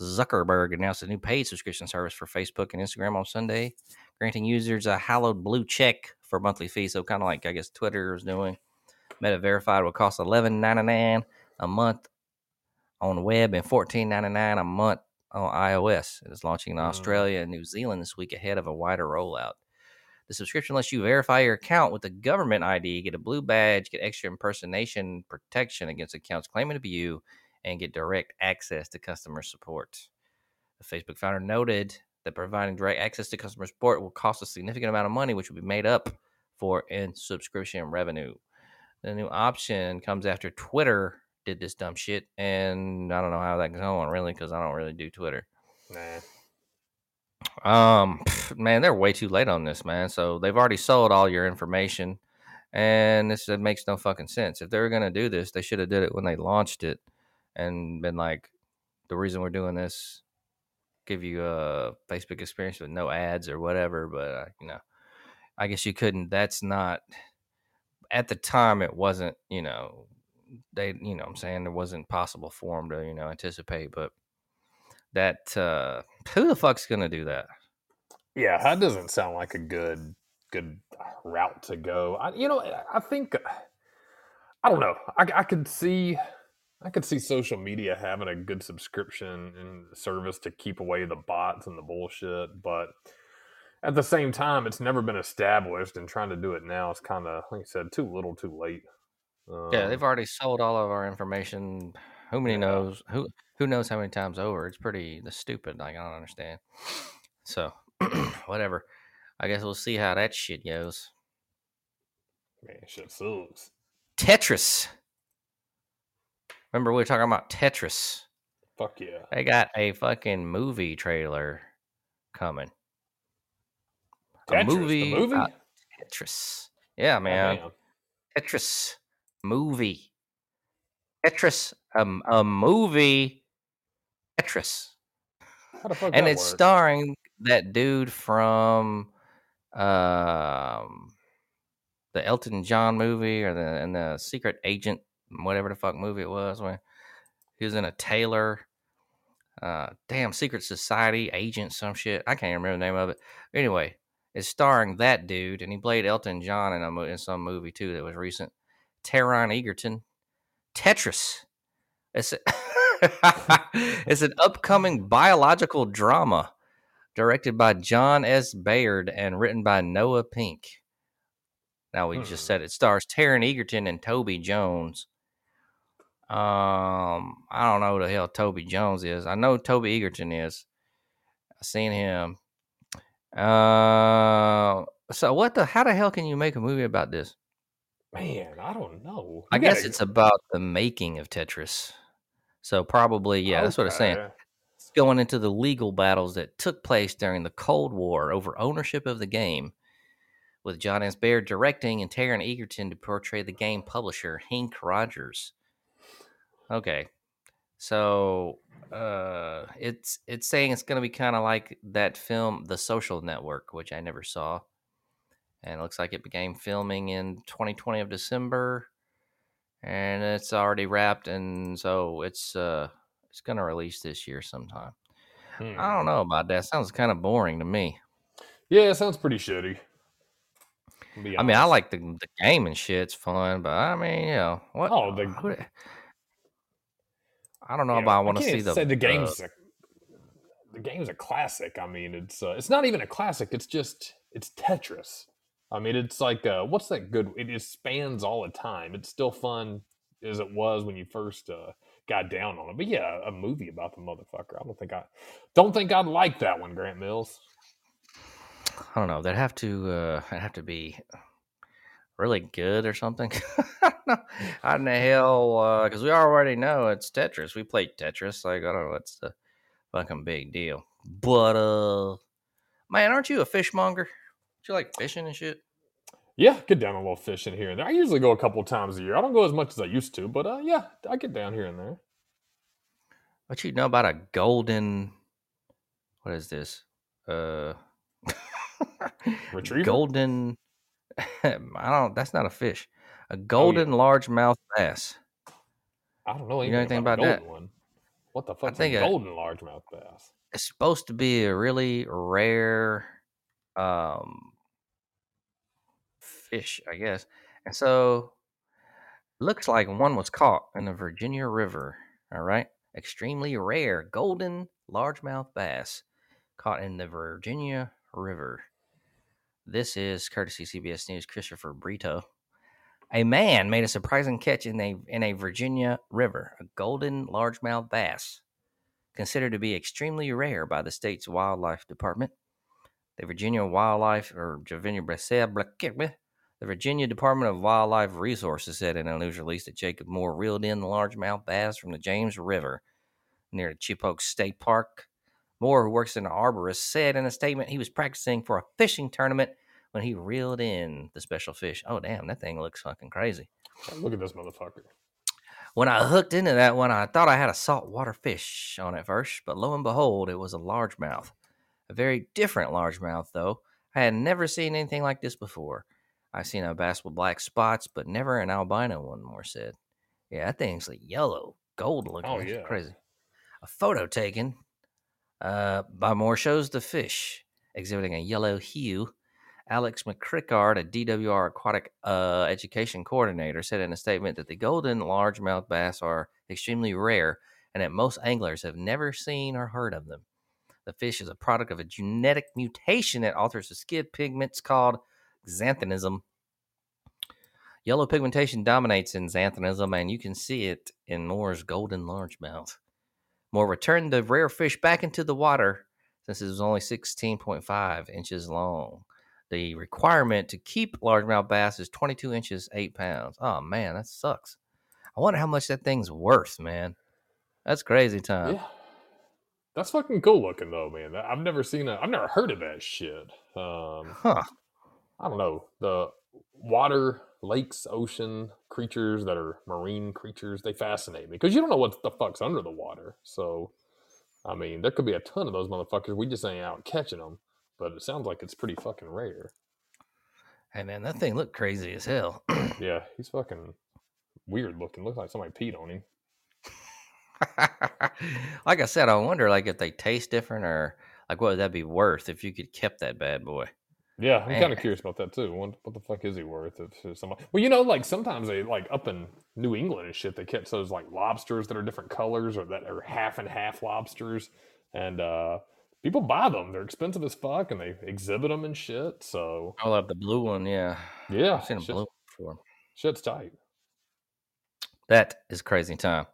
[SPEAKER 1] Zuckerberg announced a new paid subscription service for Facebook and Instagram on Sunday, granting users a hallowed blue check for monthly fee. So kind of like I guess Twitter is doing. Meta Verified will cost eleven ninety nine a month on web and fourteen ninety nine a month on iOS. It is launching in
[SPEAKER 2] Mm.
[SPEAKER 1] Australia and New Zealand this week ahead of a wider rollout. The subscription lets you verify your account with a government ID, get a blue badge, get extra impersonation protection against accounts claiming to be you, and get direct access to customer support. The Facebook founder noted that providing direct access to customer support will cost a significant amount of money, which will be made up for in subscription revenue. The new option comes after Twitter did this dumb shit, and I don't know how that's going really because I don't really do Twitter.
[SPEAKER 2] Nah.
[SPEAKER 1] Um, man, they're way too late on this, man. So they've already sold all your information, and this it makes no fucking sense. If they were gonna do this, they should have did it when they launched it, and been like, the reason we're doing this, give you a Facebook experience with no ads or whatever. But uh, you know, I guess you couldn't. That's not at the time. It wasn't. You know, they. You know, I'm saying it wasn't possible for them to you know anticipate, but. That uh who the fuck's gonna do that?
[SPEAKER 2] Yeah, that doesn't sound like a good good route to go. I, you know, I think I don't know. I, I could see I could see social media having a good subscription and service to keep away the bots and the bullshit, but at the same time, it's never been established, and trying to do it now is kind of, like you said, too little, too late.
[SPEAKER 1] Yeah,
[SPEAKER 2] Um,
[SPEAKER 1] they've already sold all of our information. Who many
[SPEAKER 2] Yeah.
[SPEAKER 1] knows who who knows how many times over? It's pretty the stupid. Like I don't understand. So whatever. I guess we'll see how that shit goes.
[SPEAKER 2] man, shit sucks.
[SPEAKER 1] Tetris. Remember we were talking about Tetris.
[SPEAKER 2] Fuck yeah.
[SPEAKER 1] They got a fucking movie trailer coming. A
[SPEAKER 2] Tetris,
[SPEAKER 1] movie
[SPEAKER 2] the movie?
[SPEAKER 1] Tetris. Yeah, man.
[SPEAKER 2] Goddamn.
[SPEAKER 1] Tetris movie. Tetris, um, a movie. Tetris,
[SPEAKER 2] How the fuck
[SPEAKER 1] and it's
[SPEAKER 2] work?
[SPEAKER 1] starring that dude from, um, the Elton John movie or the and the Secret Agent, whatever the fuck movie it was, when he was in a tailor. Uh, damn, Secret Society agent, some shit. I can't remember the name of it. Anyway, it's starring that dude, and he played Elton John in a in some movie too that was recent. Taron Egerton, Tetris. It's it's an upcoming biological drama directed by Jon S. Baird and written by Noah Pink. Now we
[SPEAKER 2] Hmm.
[SPEAKER 1] just said it stars Taron Egerton and Toby Jones. Um, I don't know who the hell Toby Jones is. I know Toby Egerton is. I seen him. Uh, so what the? How the hell can you make a movie about this?
[SPEAKER 2] Man, I don't know.
[SPEAKER 1] I
[SPEAKER 2] You
[SPEAKER 1] guess
[SPEAKER 2] gotta-
[SPEAKER 1] it's about the making of Tetris. So probably, yeah, that's what it's saying. It's going into the legal battles that took place during the Cold War over ownership of the game, with Jon S. Baird directing and Taron Egerton to portray the game publisher Henk Rogers. Okay, so uh, it's it's saying it's going to be kind of like that film, The Social Network, which I never saw, and it looks like it began filming in 2020 of December, and it's already wrapped, and so it's uh it's to release this year sometime.
[SPEAKER 2] Hmm.
[SPEAKER 1] I don't know about that. Sounds kind of boring to me.
[SPEAKER 2] Yeah, it sounds pretty shitty.
[SPEAKER 1] I mean, I like the the game and shit's fun, but I mean, you know, what?
[SPEAKER 2] Oh, the-
[SPEAKER 1] who I don't know about I want to see the
[SPEAKER 2] the
[SPEAKER 1] uh,
[SPEAKER 2] game's the game's a classic. I mean, it's uh, it's not even a classic. It's just it's Tetris. I mean, it's like uh, what's that good? It spans all the time. It's still fun as it was when you first uh, got down on it. But yeah, a movie about the motherfucker. I don't think I don't think I'd like that one, Grant Mills.
[SPEAKER 1] I don't know. That'd have to. Uh, have to be really good or something. I don't know. How in the hell? Because we already know it's Tetris. We played Tetris. Like I don't know. It's the fucking big deal. But uh, man, aren't you a fishmonger? You like fishing and shit?
[SPEAKER 2] Yeah, get down a little fishing here and there. I usually go a couple times a year. I don't go as much as I used to, but uh, yeah, I get down here and there.
[SPEAKER 1] What you know about a golden? What is this? Uh,
[SPEAKER 2] Retriever.
[SPEAKER 1] golden. I don't. That's not a fish. A golden largemouth bass.
[SPEAKER 2] I don't know
[SPEAKER 1] You know
[SPEAKER 2] anything,
[SPEAKER 1] anything
[SPEAKER 2] about,
[SPEAKER 1] about that?
[SPEAKER 2] one. What the fuck's
[SPEAKER 1] think
[SPEAKER 2] a
[SPEAKER 1] a-
[SPEAKER 2] golden largemouth bass?
[SPEAKER 1] It's supposed to be a really rare um fish, I guess. And so looks like one was caught in the Virginia River. All right. Extremely rare golden largemouth bass caught in the Virginia River. This is courtesy CBS News Christopher Brito. A man made a surprising catch in a in a Virginia river, a golden largemouth bass, considered to be extremely rare by the state's wildlife department. The Virginia Wildlife or Virginia the Virginia Department of Wildlife Resources said in a news release that Jacob Moore reeled in the largemouth bass from the James River near Chippokes State Park. Moore, who works in an arborist, said in a statement he was practicing for a fishing tournament when he reeled in the special fish. Oh, damn, that thing looks fucking crazy.
[SPEAKER 2] Look at this motherfucker.
[SPEAKER 1] When I hooked into that one, I thought I had a saltwater fish on it first, but lo and behold, it was a largemouth. A very different largemouth, though. I had never seen anything like this before. I've seen a bass with black spots, but never an albino one, Moore said. Yeah, that thing's like yellow, gold looking.
[SPEAKER 2] Oh, yeah.
[SPEAKER 1] Crazy. A photo taken uh, by Moore shows the fish exhibiting a yellow hue. Alex McCrickard, a DWR aquatic uh, education coordinator, said in a statement that the golden largemouth bass are extremely rare and that most anglers have never seen or heard of them. The fish is a product of a genetic mutation that alters the skin pigments called xanthanism. Yellow pigmentation dominates in xanthanism, and you can see it in Moore's golden largemouth. Moore returned the rare fish back into the water since it was only 16.5 inches long. The requirement to keep largemouth bass is 22 inches, 8 pounds. Oh, man, that sucks. I wonder how much that thing's worth, man. That's crazy time.
[SPEAKER 2] yeah, that's fucking cool looking though, man. I've never seen a. I've never heard of that shit. Um,
[SPEAKER 1] Huh.
[SPEAKER 2] I don't know the water, lakes, ocean creatures that are marine creatures. They fascinate me because you don't know what the fuck's under the water. So, I mean, there could be a ton of those motherfuckers. We just ain't out catching them. But it sounds like it's pretty fucking rare.
[SPEAKER 1] Hey, man, that thing looked crazy as hell.
[SPEAKER 2] Yeah, he's fucking weird looking. Looks like somebody peed on him.
[SPEAKER 1] like I said, I wonder like if they taste different or like what would that be worth if you could kept that bad boy.
[SPEAKER 2] Yeah, I'm kind of curious about that too. What, what the fuck is he worth? If if somebody, well, you know, like sometimes they like up in New England and shit, they catch those like lobsters that are different colors or that are half and half lobsters, and uh people buy them. They're expensive as fuck, and they exhibit them and shit. So
[SPEAKER 1] I love the blue one. Yeah,
[SPEAKER 2] yeah,
[SPEAKER 1] I've seen a blue one before.
[SPEAKER 2] shit's tight.
[SPEAKER 1] That is crazy time.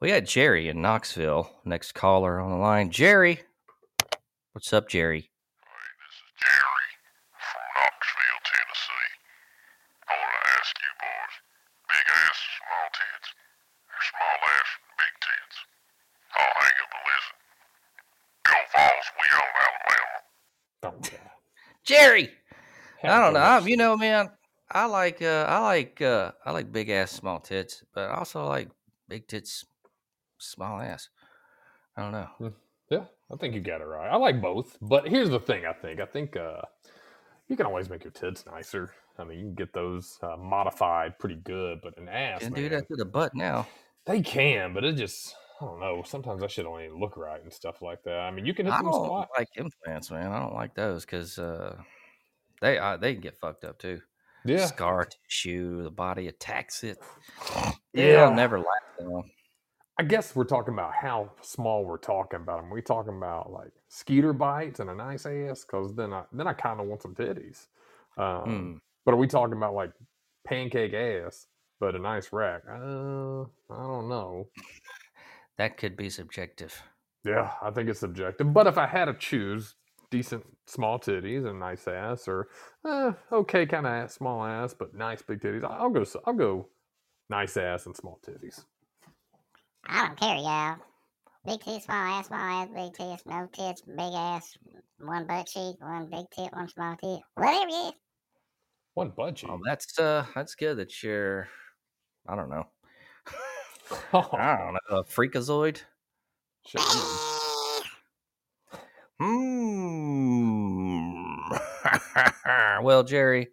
[SPEAKER 1] We got Jerry in Knoxville. Next caller on the line. Jerry. What's up, Jerry?
[SPEAKER 6] This is Jerry from Knoxville, Tennessee. I want to ask you boys, big ass, small tits, or small ass, big tits? I'll hang up and listen. Go Vols, we own Alabama.
[SPEAKER 2] Oh, yeah.
[SPEAKER 1] Jerry. I don't know. I,
[SPEAKER 2] Half
[SPEAKER 1] you know, man. I like uh, I like uh, I like big ass small tits, but I also like big tits, small ass. I don't know.
[SPEAKER 2] Yeah, I think you got it right. I like both, but here's the thing. I think I think uh, you can always make your tits nicer. I mean, you can get those uh, modified pretty good, but an ass,
[SPEAKER 1] Can do that to the butt now.
[SPEAKER 2] they can, but it just I don't know. Sometimes I should don't look right and stuff like that. I mean, you can hit
[SPEAKER 1] I
[SPEAKER 2] them
[SPEAKER 1] don't
[SPEAKER 2] spot.
[SPEAKER 1] like implants, man. I don't like those because uh, they uh, they can get fucked up too.
[SPEAKER 2] Yeah,
[SPEAKER 1] Scar tissue, the body attacks it.
[SPEAKER 2] Yeah.
[SPEAKER 1] They'll never last long.
[SPEAKER 2] I guess we're talking about how small we're talking about them. We talking about like skeeter bites and a nice ass, because then I then I kind of want some titties. Um,
[SPEAKER 1] Hmm.
[SPEAKER 2] But are we talking about like pancake ass, but a nice rack? Uh, I don't know.
[SPEAKER 1] That could be subjective.
[SPEAKER 2] Yeah, I think it's subjective. But if I had to choose decent small titties and nice ass, or uh, okay kind of small ass but nice big titties, I'll go. s- I'll go nice ass and small titties.
[SPEAKER 3] I don't care, y'all. Big tits, small ass, small ass, big tits, no tits, big ass, one butt cheek, one big tit, one small tit, whatever it is.
[SPEAKER 2] One budgie.
[SPEAKER 1] Well, that's uh, that's good that you're. I don't know.
[SPEAKER 2] Oh,
[SPEAKER 1] I don't know. A freakazoid. Hmm. well, Jerry.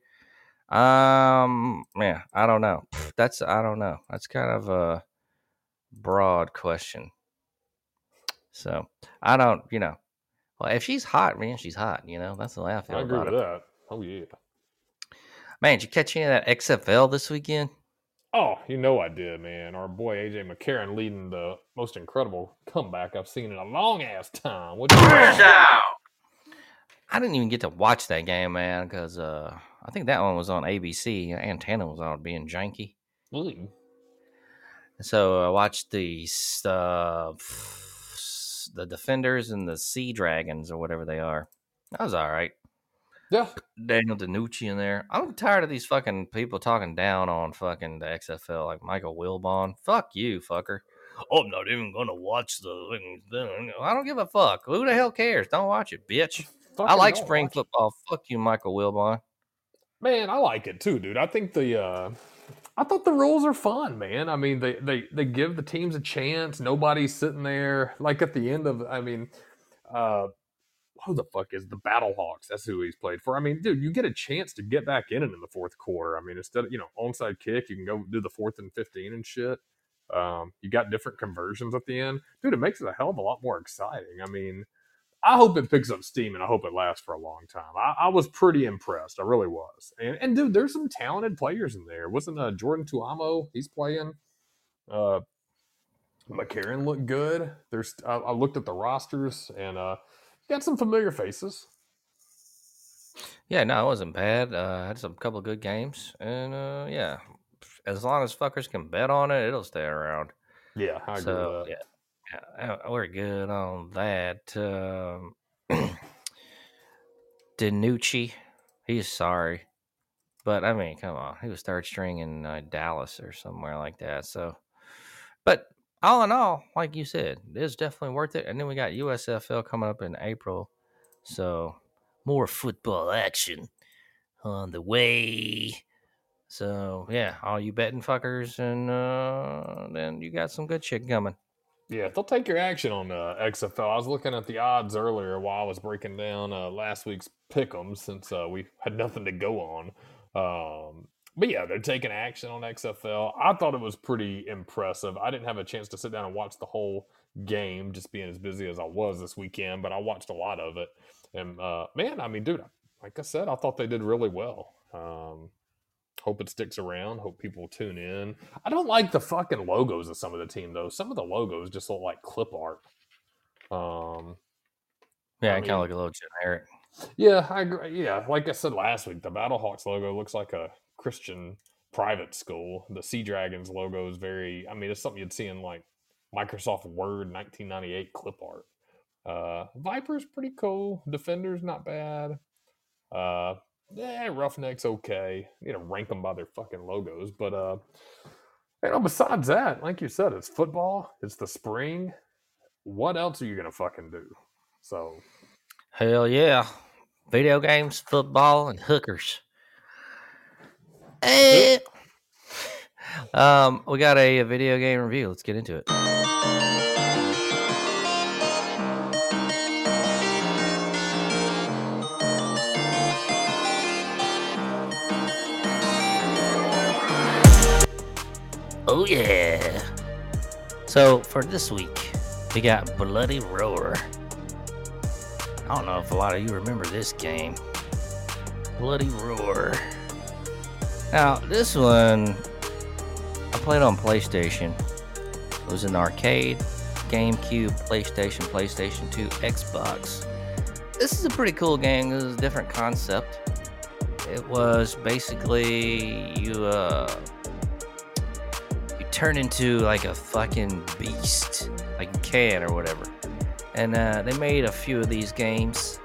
[SPEAKER 1] Um. Yeah. I don't know. That's. I don't know. That's kind of a broad question. So I don't. You know. Well, if she's hot, man, she's hot. You know. That's the way I feel
[SPEAKER 2] I agree
[SPEAKER 1] about
[SPEAKER 2] with
[SPEAKER 1] it.
[SPEAKER 2] that. Oh yeah.
[SPEAKER 1] Man, did you catch any of that XFL this weekend?
[SPEAKER 2] Oh, you know I did, man. Our boy AJ McCarron leading the most incredible comeback I've seen in a long ass time. What
[SPEAKER 1] I didn't even get to watch that game, man, because uh, I think that one was on ABC. Antenna was on being janky. So I watched the uh, the Defenders and the Sea Dragons or whatever they are. That was all right.
[SPEAKER 2] Yeah.
[SPEAKER 1] Daniel DiNucci in there. I'm tired of these fucking people talking down on fucking the XFL, like Michael Wilbon. Fuck you, fucker. Oh, I'm not even gonna watch the. thing. I don't give a fuck. Who the hell cares? Don't watch it, bitch. I like spring
[SPEAKER 2] it.
[SPEAKER 1] football. Fuck you, Michael Wilbon.
[SPEAKER 2] Man, I like it too, dude. I think the uh I thought the rules are fun, man. I mean, they they they give the teams a chance. Nobody's sitting there like at the end of I mean, uh who the fuck is the Battle Hawks? That's who he's played for. I mean, dude, you get a chance to get back in it in the fourth quarter. I mean, instead of you know onside kick, you can go do the fourth and fifteen and shit. Um, you got different conversions at the end, dude. It makes it a hell of a lot more exciting. I mean, I hope it picks up steam and I hope it lasts for a long time. I, I was pretty impressed. I really was. And and dude, there's some talented players in there. Wasn't uh, Jordan Ta'amu? He's playing. Uh, McCarron looked good. There's I, I looked at the rosters and uh, got some familiar faces.
[SPEAKER 1] Yeah, no, it wasn't bad. Uh, had some couple good games, and uh, yeah, as long as fuckers can bet on it, it'll stay around.
[SPEAKER 2] Yeah, I agree
[SPEAKER 1] so yeah, yeah, uh, we're good on that. Um, DiNucci, he's sorry, but I mean, come on, he was third string in uh, Dallas or somewhere like that. So, but all in all, like you said, it's definitely worth it. And then we got USFL coming up in April, so more football action on the way. So yeah, all you betting fuckers, and uh, then you got some good shit coming.
[SPEAKER 2] Yeah, they'll take your action on uh, XFL. I was looking at the odds earlier while I was breaking down uh, last week's pick'em since uh, we had nothing to go on. Um, but yeah, they're taking action on XFL. I thought it was pretty impressive. I didn't have a chance to sit down and watch the whole game, just being as busy as I was this weekend, but I watched a lot of it. And uh, man, I mean, dude, like I said, I thought they did really well. Um, hope it sticks around. Hope people tune in. I don't like the fucking logos of some of the team though. Some of the logos just look like clip art. Um,
[SPEAKER 1] Yeah,
[SPEAKER 2] I
[SPEAKER 1] kind of look a little generic.
[SPEAKER 2] yeah, I agree. Yeah, like I said last week, the Battlehawks logo looks like a Christian private school. The Sea Dragons logo is very. I mean, it's something you'd see in like Microsoft Word 1998 clip art. Uh, Viper's pretty cool. Defender's not bad. Uh, yeah, Roughnecks okay. You know, rank them by their fucking logos, but uh, you know, besides that, like you said, it's football. It's the spring. What else are you gonna fucking do? So
[SPEAKER 1] Hell yeah, video games, football, and hookers. Eh. um, we got a, a video game review. Let's get into it. Oh yeah. So for this week, we got Bloody Roar. I don't know if a lot of you remember this game. Bloody Roar. Now, this one I played on PlayStation. It was an arcade, GameCube, PlayStation, PlayStation 2, Xbox. This is a pretty cool game. This is a different concept. It was basically you uh you turn into like a fucking beast, like a can or whatever. And uh, they made a few of these games.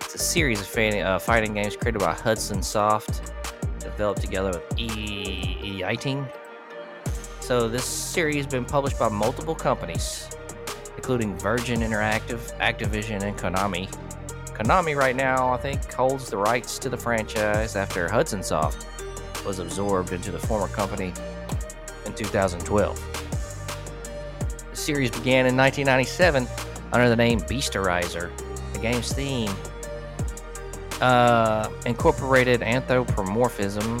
[SPEAKER 1] It's a series of fighting, uh, fighting games created by Hudson Soft, developed together with E. e Eighting. So this series has been published by multiple companies, including Virgin Interactive, Activision, and Konami. Konami right now, I think, holds the rights to the franchise after Hudson Soft was absorbed into the former company in 2012. The series began in 1997 under the name Beastorizer. The game's theme uh, incorporated anthropomorphism,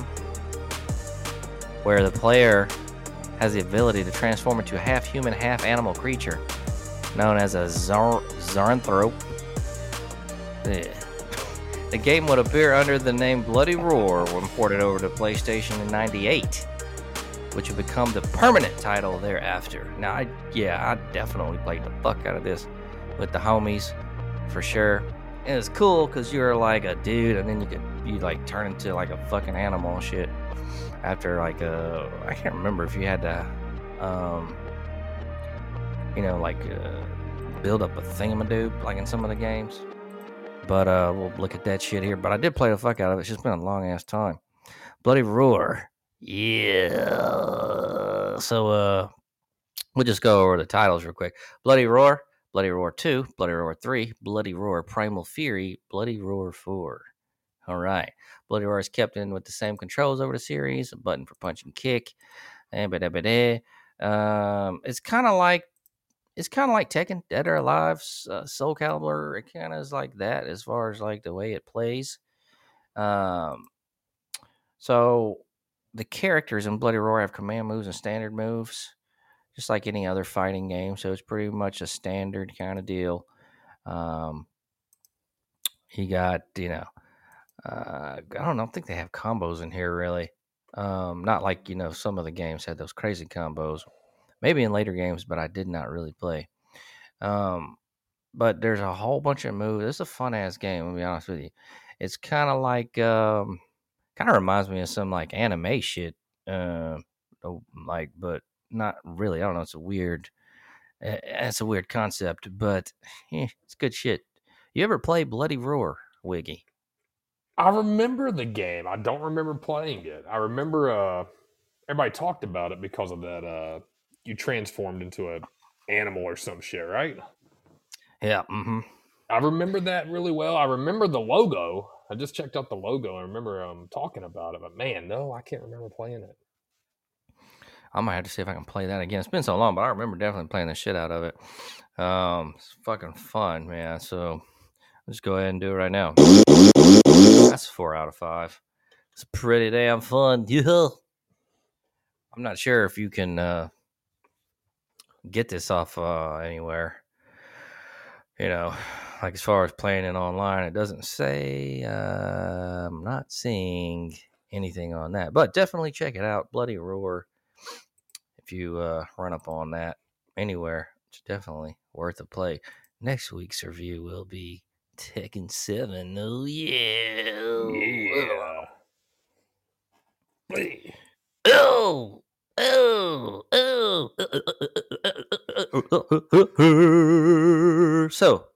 [SPEAKER 1] where the player has the ability to transform into a half human, half animal creature known as a Zar- Zarnthrope. Yeah. The game would appear under the name Bloody Roar when ported over to PlayStation in 98, which would become the permanent title thereafter. Now, I, yeah, I definitely played the fuck out of this with the homies for sure. And it's cool because you're like a dude, and then you could you like turn into like a fucking animal shit. After like uh, I can't remember if you had to, um, you know, like uh, build up a thingamadoob like in some of the games. But uh, we'll look at that shit here. But I did play the fuck out of it. It's just been a long ass time. Bloody Roar. Yeah. So uh, we'll just go over the titles real quick. Bloody Roar, Bloody Roar 2, Bloody Roar 3, Bloody Roar Primal Fury, Bloody Roar 4. All right. Bloody Roar is kept in with the same controls over the series, a button for punch and kick. And. Um, it's kind of like it's kind of like Tekken, Dead or Alive, uh, Soul Calibur. It kind of is like that as far as like the way it plays. Um, so the characters in Bloody Roar have command moves and standard moves, just like any other fighting game. So it's pretty much a standard kind of deal. Um, you got you know, uh, I don't know. I think they have combos in here really. Um, not like you know some of the games had those crazy combos maybe in later games, but I did not really play. Um, but there's a whole bunch of moves. It's a fun ass game. I'll be honest with you. It's kind of like, um, kind of reminds me of some like anime shit. Uh, like, but not really. I don't know. It's a weird. It's a weird concept, but eh, it's good shit. You ever play Bloody Roar, Wiggy?
[SPEAKER 2] I remember the game. I don't remember playing it. I remember uh, everybody talked about it because of that uh, you transformed into a animal or some shit, right?
[SPEAKER 1] Yeah. Mm-hmm.
[SPEAKER 2] I remember that really well. I remember the logo. I just checked out the logo. I remember um talking about it, but man, no, I can't remember playing it.
[SPEAKER 1] I might have to see if I can play that again. It's been so long, but I remember definitely playing the shit out of it. Um, it's fucking fun, man. So let's go ahead and do it right now. That's four out of five. It's pretty damn fun. Yeah. I'm not sure if you can uh, get this off uh, anywhere. You know, like as far as playing it online, it doesn't say. Uh, I'm not seeing anything on that, but definitely check it out. Bloody Roar. If you uh, run up on that anywhere, it's definitely worth a play. Next week's review will be Tekken 7. Oh, yeah.
[SPEAKER 2] Yeah.
[SPEAKER 1] Oh, oh, oh. So,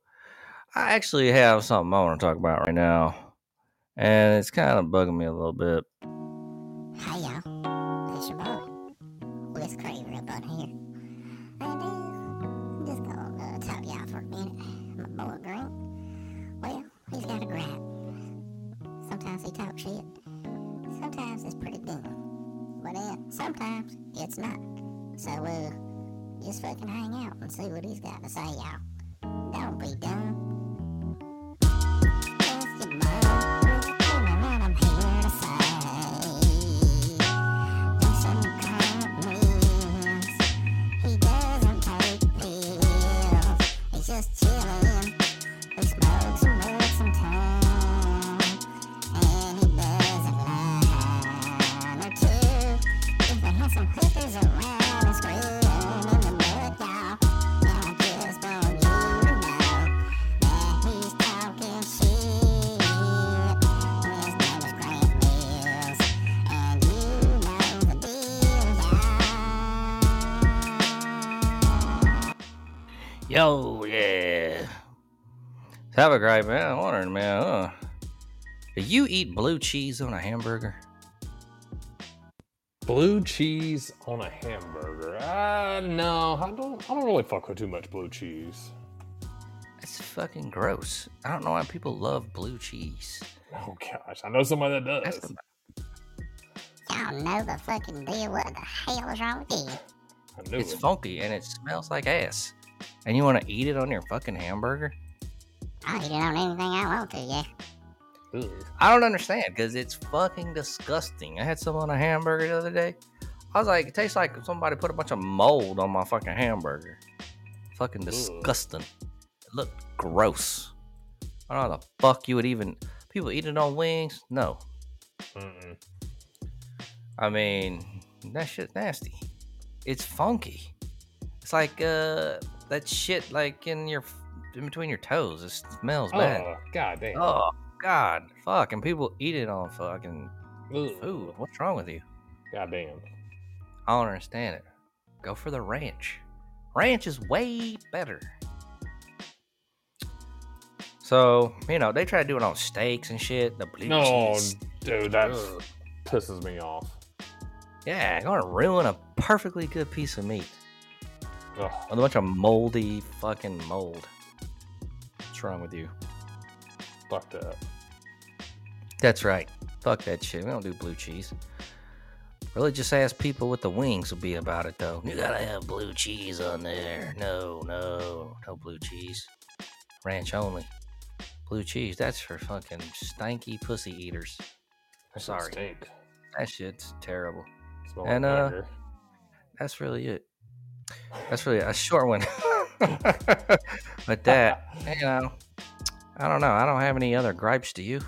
[SPEAKER 1] I actually have something I want to talk about right now, and it's kind of bugging me a little bit.
[SPEAKER 3] Hey shit. Sometimes it's pretty dumb. But then sometimes it's not. So uh, just fucking hang out and see what he's got to say, y'all. Don't be dumb.
[SPEAKER 1] Have a great man. I'm wondering, man. Uh, do you eat blue cheese on a hamburger?
[SPEAKER 2] Blue cheese on a hamburger. Uh no, I don't I don't really fuck with too much blue cheese.
[SPEAKER 1] That's fucking gross. I don't know why people love blue cheese.
[SPEAKER 2] Oh gosh, I know somebody that
[SPEAKER 1] That's
[SPEAKER 2] does.
[SPEAKER 1] the,
[SPEAKER 3] Y'all know the fucking deal. What the hell is wrong with you?
[SPEAKER 1] It's
[SPEAKER 2] it.
[SPEAKER 1] funky and it smells like ass. And you want to eat it on your fucking hamburger?
[SPEAKER 3] I'll eat it on anything I want to, yeah.
[SPEAKER 1] I don't understand because it's fucking disgusting. I had some on a hamburger the other day. I was like, it tastes like somebody put a bunch of mold on my fucking hamburger. Fucking disgusting. It looked gross. I don't know how the fuck you would even. People eat it on wings? No.
[SPEAKER 2] Mm-mm.
[SPEAKER 1] I mean, that shit nasty. It's funky. It's like uh that shit like in your in between your toes. It smells oh, bad.
[SPEAKER 2] Oh god damn.
[SPEAKER 1] Oh god, fuck! And people eat it on fucking food. What's wrong with you?
[SPEAKER 2] God damn.
[SPEAKER 1] I don't understand it. Go for the ranch. Ranch is way better. So you know they try to do it on steaks and shit. The blue
[SPEAKER 2] No,
[SPEAKER 1] cheese.
[SPEAKER 2] dude, that
[SPEAKER 1] Ugh.
[SPEAKER 2] pisses me off.
[SPEAKER 1] Yeah, gonna ruin a perfectly good piece of meat
[SPEAKER 2] Ugh.
[SPEAKER 1] with a bunch of moldy fucking mold. What's wrong with you?
[SPEAKER 2] Fuck that.
[SPEAKER 1] That's right. Fuck that shit. We don't do blue cheese. Religious ass people with the wings will be about it though. You gotta have blue cheese on there. No, no, no blue cheese. Ranch only. Blue cheese, that's for fucking stanky pussy eaters.
[SPEAKER 2] That shit
[SPEAKER 1] Sorry.
[SPEAKER 2] Stink.
[SPEAKER 1] That shit's terrible. And, uh. That's really it. That's really a short one. but that, you know, I don't know. I don't have any other gripes. Do you?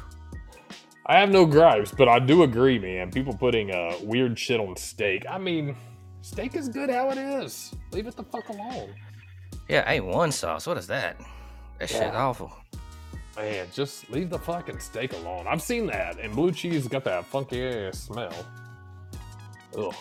[SPEAKER 2] I have no gripes, but I do agree, man. People putting uh, weird shit on steak. I mean, steak is good how it is. Leave it the fuck alone.
[SPEAKER 1] Yeah, A1 sauce. What is that? That shit awful.
[SPEAKER 2] Man, just leave the fucking steak alone. I've seen that, and blue cheese got that funky ass smell. Ugh.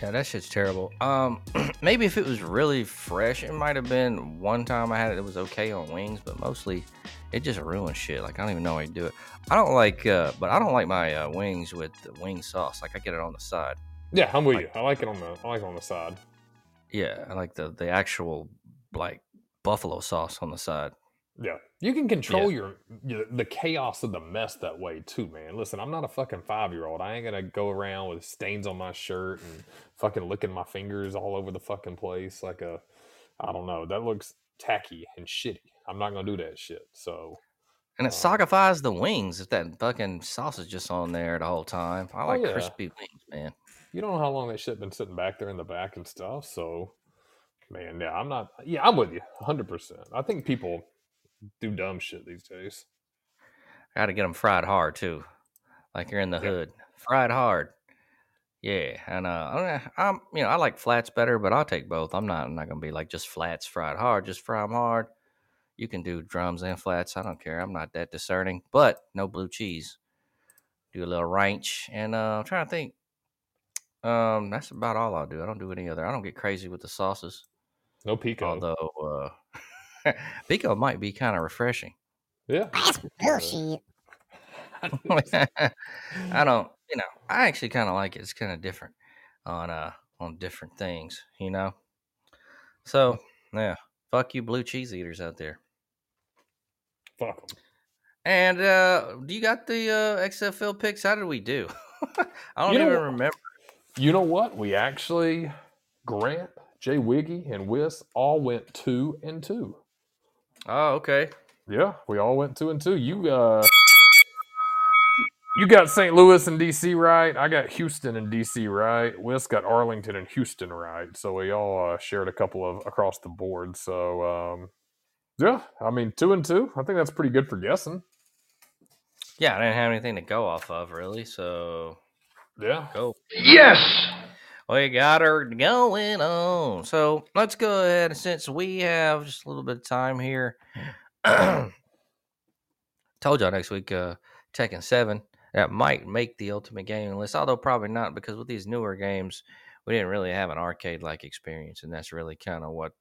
[SPEAKER 1] Yeah, that shit's terrible. Um, maybe if it was really fresh, it might have been one time I had it. It was okay on wings, but mostly it just ruins shit. Like I don't even know how you do it. I don't like, uh, but I don't like my uh, wings with the wing sauce. Like I get it on the side.
[SPEAKER 2] Yeah, I'm with
[SPEAKER 1] Like-
[SPEAKER 2] you. I like it on the I like it on the side.
[SPEAKER 1] Yeah, I like the the actual like buffalo sauce on the side.
[SPEAKER 2] Yeah, you can control your, your the chaos of the mess that way too, man. Listen, I'm not a fucking five year old. I ain't gonna go around with stains on my shirt and fucking licking my fingers all over the fucking place like a, I don't know. That looks tacky and shitty. I'm not gonna do that shit. So
[SPEAKER 1] And it
[SPEAKER 2] um,
[SPEAKER 1] soggifies the wings if that fucking sauce is just on there the whole time. I oh, like
[SPEAKER 2] Oh, yeah.
[SPEAKER 1] crispy wings, man.
[SPEAKER 2] you don't know how long that shit been sitting back there in the back and stuff. So, man, yeah, I'm not. Yeah, I'm with you, 100. percent I think people do dumb shit these days.
[SPEAKER 1] Got to get them fried hard too, like you're in the
[SPEAKER 2] Yeah.
[SPEAKER 1] hood. Fried hard. Yeah, and uh, I- I'm you know I like flats better, but I'll take both. I'm not I'm not gonna be like just flats fried hard. Just fry them hard. You can do drums and flats. I don't care. I'm not that discerning, but no blue cheese. Do a little ranch, and uh, I'm trying to think. Um, that's about all I'll do. I don't do any other. I don't get crazy with the sauces.
[SPEAKER 2] No pico.
[SPEAKER 1] Although uh, pico might be kind of refreshing.
[SPEAKER 2] yeah.
[SPEAKER 3] That's bullshit.
[SPEAKER 1] I don't, you know, I actually kind of like it. It's kind of different on uh on different things, you know. So yeah, fuck you, blue cheese eaters out there.
[SPEAKER 2] Fuck them.
[SPEAKER 1] And uh do you got the uh XFL picks? How did we do? I don't
[SPEAKER 2] You
[SPEAKER 1] even
[SPEAKER 2] what?
[SPEAKER 1] remember.
[SPEAKER 2] You know what? We actually, Grant, Jay Wiggy, and Wiss all went two and two.
[SPEAKER 1] Oh, okay.
[SPEAKER 2] Yeah, we all went two and two. You uh you got St. Louis and DC right. I got Houston and DC right. Wiss got Arlington and Houston right. So we all uh, shared a couple of across the board. So um yeah, I mean two and two. I think that's pretty good for guessing.
[SPEAKER 1] Yeah, I didn't have anything to go off of really, so
[SPEAKER 2] Yeah.
[SPEAKER 1] go.
[SPEAKER 4] Yes!
[SPEAKER 1] we got her going on. So let's go ahead. And since we have just a little bit of time here, told y'all next week, uh, Tekken 7, that might make the ultimate gaming list, although probably not because with these newer games, we didn't really have an arcade like experience. And that's really kind of what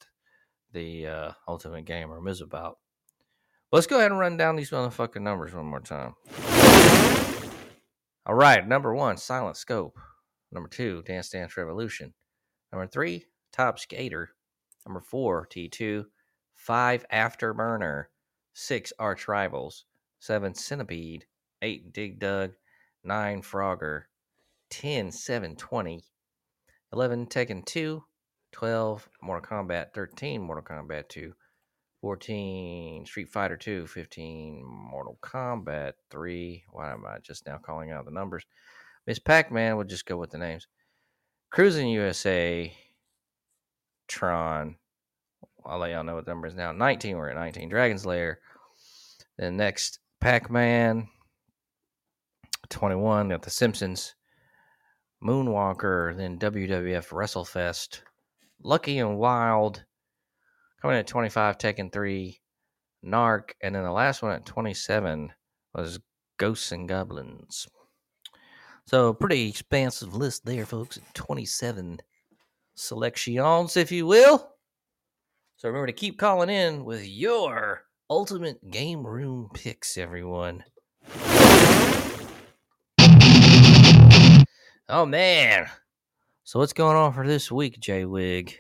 [SPEAKER 1] the uh, ultimate game room is about. But let's go ahead and run down these motherfucking numbers one more time. All right, number one, Silent Scope. Number two, Dance Dance Revolution. Number three, Top Skater. Number four, T2. Five, Afterburner. Six, Arch Rivals. Seven, Centipede. Eight, Dig Dug. Nine, Frogger. 10, 720. 11, Tekken 2. 12, Mortal Kombat. 13, Mortal Kombat 2. 14 Street Fighter 2, 15 Mortal Kombat 3. Why am I just now calling out the numbers? Miss Pac Man, we'll just go with the names. Cruis'n USA, Tron. I'll let y'all know what the number is now. 19, we're at 19. Dragon's Lair. Then next, Pac Man. 21, got The Simpsons. Moonwalker. Then WWF WrestleFest. Lucky and Wild. Coming at 25, Tekken 3, Narc, and then the last one at 27 was Ghosts and Goblins. So, pretty expansive list there, folks. 27 selections, if you will. So, remember to keep calling in with your ultimate game room picks, everyone. Oh, man. So, what's going on for this week, J Wig?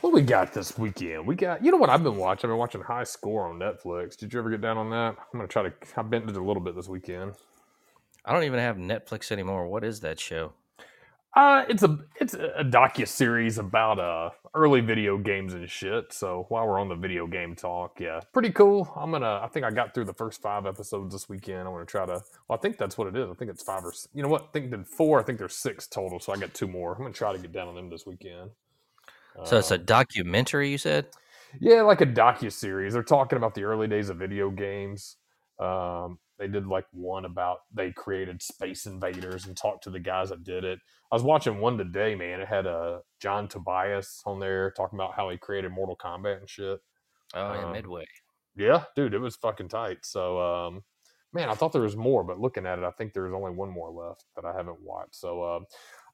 [SPEAKER 2] What we got this weekend? We got, you know what I've been watching? I've been watching High Score on Netflix. Did you ever get down on that? I'm gonna try to. I bent it a little bit this weekend.
[SPEAKER 1] I don't even have Netflix anymore. What is that show?
[SPEAKER 2] Uh, it's a it's a docu series about uh early video games and shit. So while we're on the video game talk, yeah, pretty cool. I'm gonna. I think I got through the first five episodes this weekend. I'm gonna try to. Well, I think that's what it is. I think it's five or. You know what? I think did four. I think there's six total. So I got two more. I'm gonna try to get down on them this weekend.
[SPEAKER 1] So it's a
[SPEAKER 2] Um,
[SPEAKER 1] documentary, you said?
[SPEAKER 2] Yeah, like a docu series. They're talking about the early days of video games. Um, they did like one about they created Space Invaders and talked to the guys that did it. I was watching one today, man. It had uh, John Tobias on there talking about how he created Mortal Kombat and shit.
[SPEAKER 1] Oh, yeah,
[SPEAKER 2] um,
[SPEAKER 1] Midway.
[SPEAKER 2] Yeah, dude, it was fucking tight. So, um, man, I thought there was more, but looking at it, I think there's only one more left that I haven't watched. So, uh,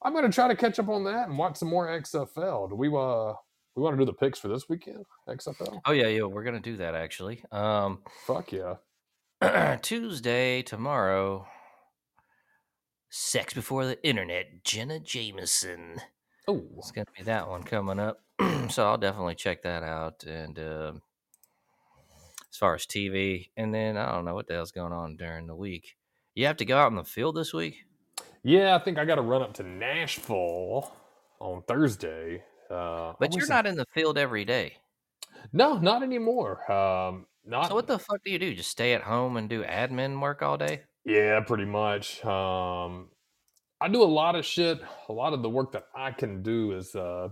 [SPEAKER 2] I'm gonna try to catch up on that and watch some more XFL. Do we uh we want to do the picks for this weekend? XFL?
[SPEAKER 1] Oh, yeah, yeah. We're going to do that, actually. Um,
[SPEAKER 2] Fuck yeah.
[SPEAKER 1] Tuesday, tomorrow. Sex Before the Internet, Jenna Jameson.
[SPEAKER 2] Oh,
[SPEAKER 1] It's going to be that one coming up. so I'll definitely check that out. And um as far as TV, and then I don't know what the hell's going on during the week. You have to go out in the field this week?
[SPEAKER 2] yeah. I think I got to run up to Nashville on Thursday. Uh,
[SPEAKER 1] But you're not in the field every day.
[SPEAKER 2] No, not anymore. Um, not.
[SPEAKER 1] So what the fuck do you do? Just stay at home and do admin work all day?
[SPEAKER 2] Yeah, pretty much. Um, I do a lot of shit. A lot of the work that I can do is uh,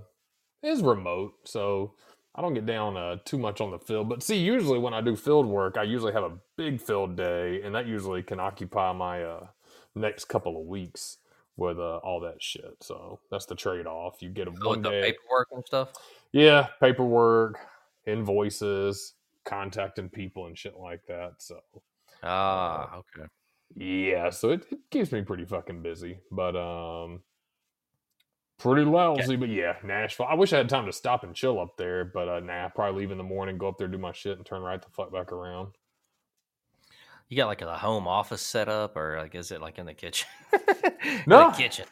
[SPEAKER 2] is remote, so I don't get down uh, too much on the field. But see, usually when I do field work, I usually have a big field day, and that usually can occupy my uh, next couple of weeks with uh, all that shit. So that's the trade off. You get a
[SPEAKER 1] Oh,
[SPEAKER 2] one
[SPEAKER 1] with the
[SPEAKER 2] day,
[SPEAKER 1] paperwork and stuff?
[SPEAKER 2] yeah, paperwork, invoices, contacting people, and shit like that. So
[SPEAKER 1] Ah, okay.
[SPEAKER 2] yeah, so it, it keeps me pretty fucking busy, but um, pretty lousy. But yeah, Nashville. I wish I had time to stop and chill up there, but uh, nah, probably leave in the morning, go up there, do my shit, and turn right the fuck back around.
[SPEAKER 1] You got like a home office set up, or like is it like in the kitchen? In
[SPEAKER 2] No.
[SPEAKER 1] the kitchen.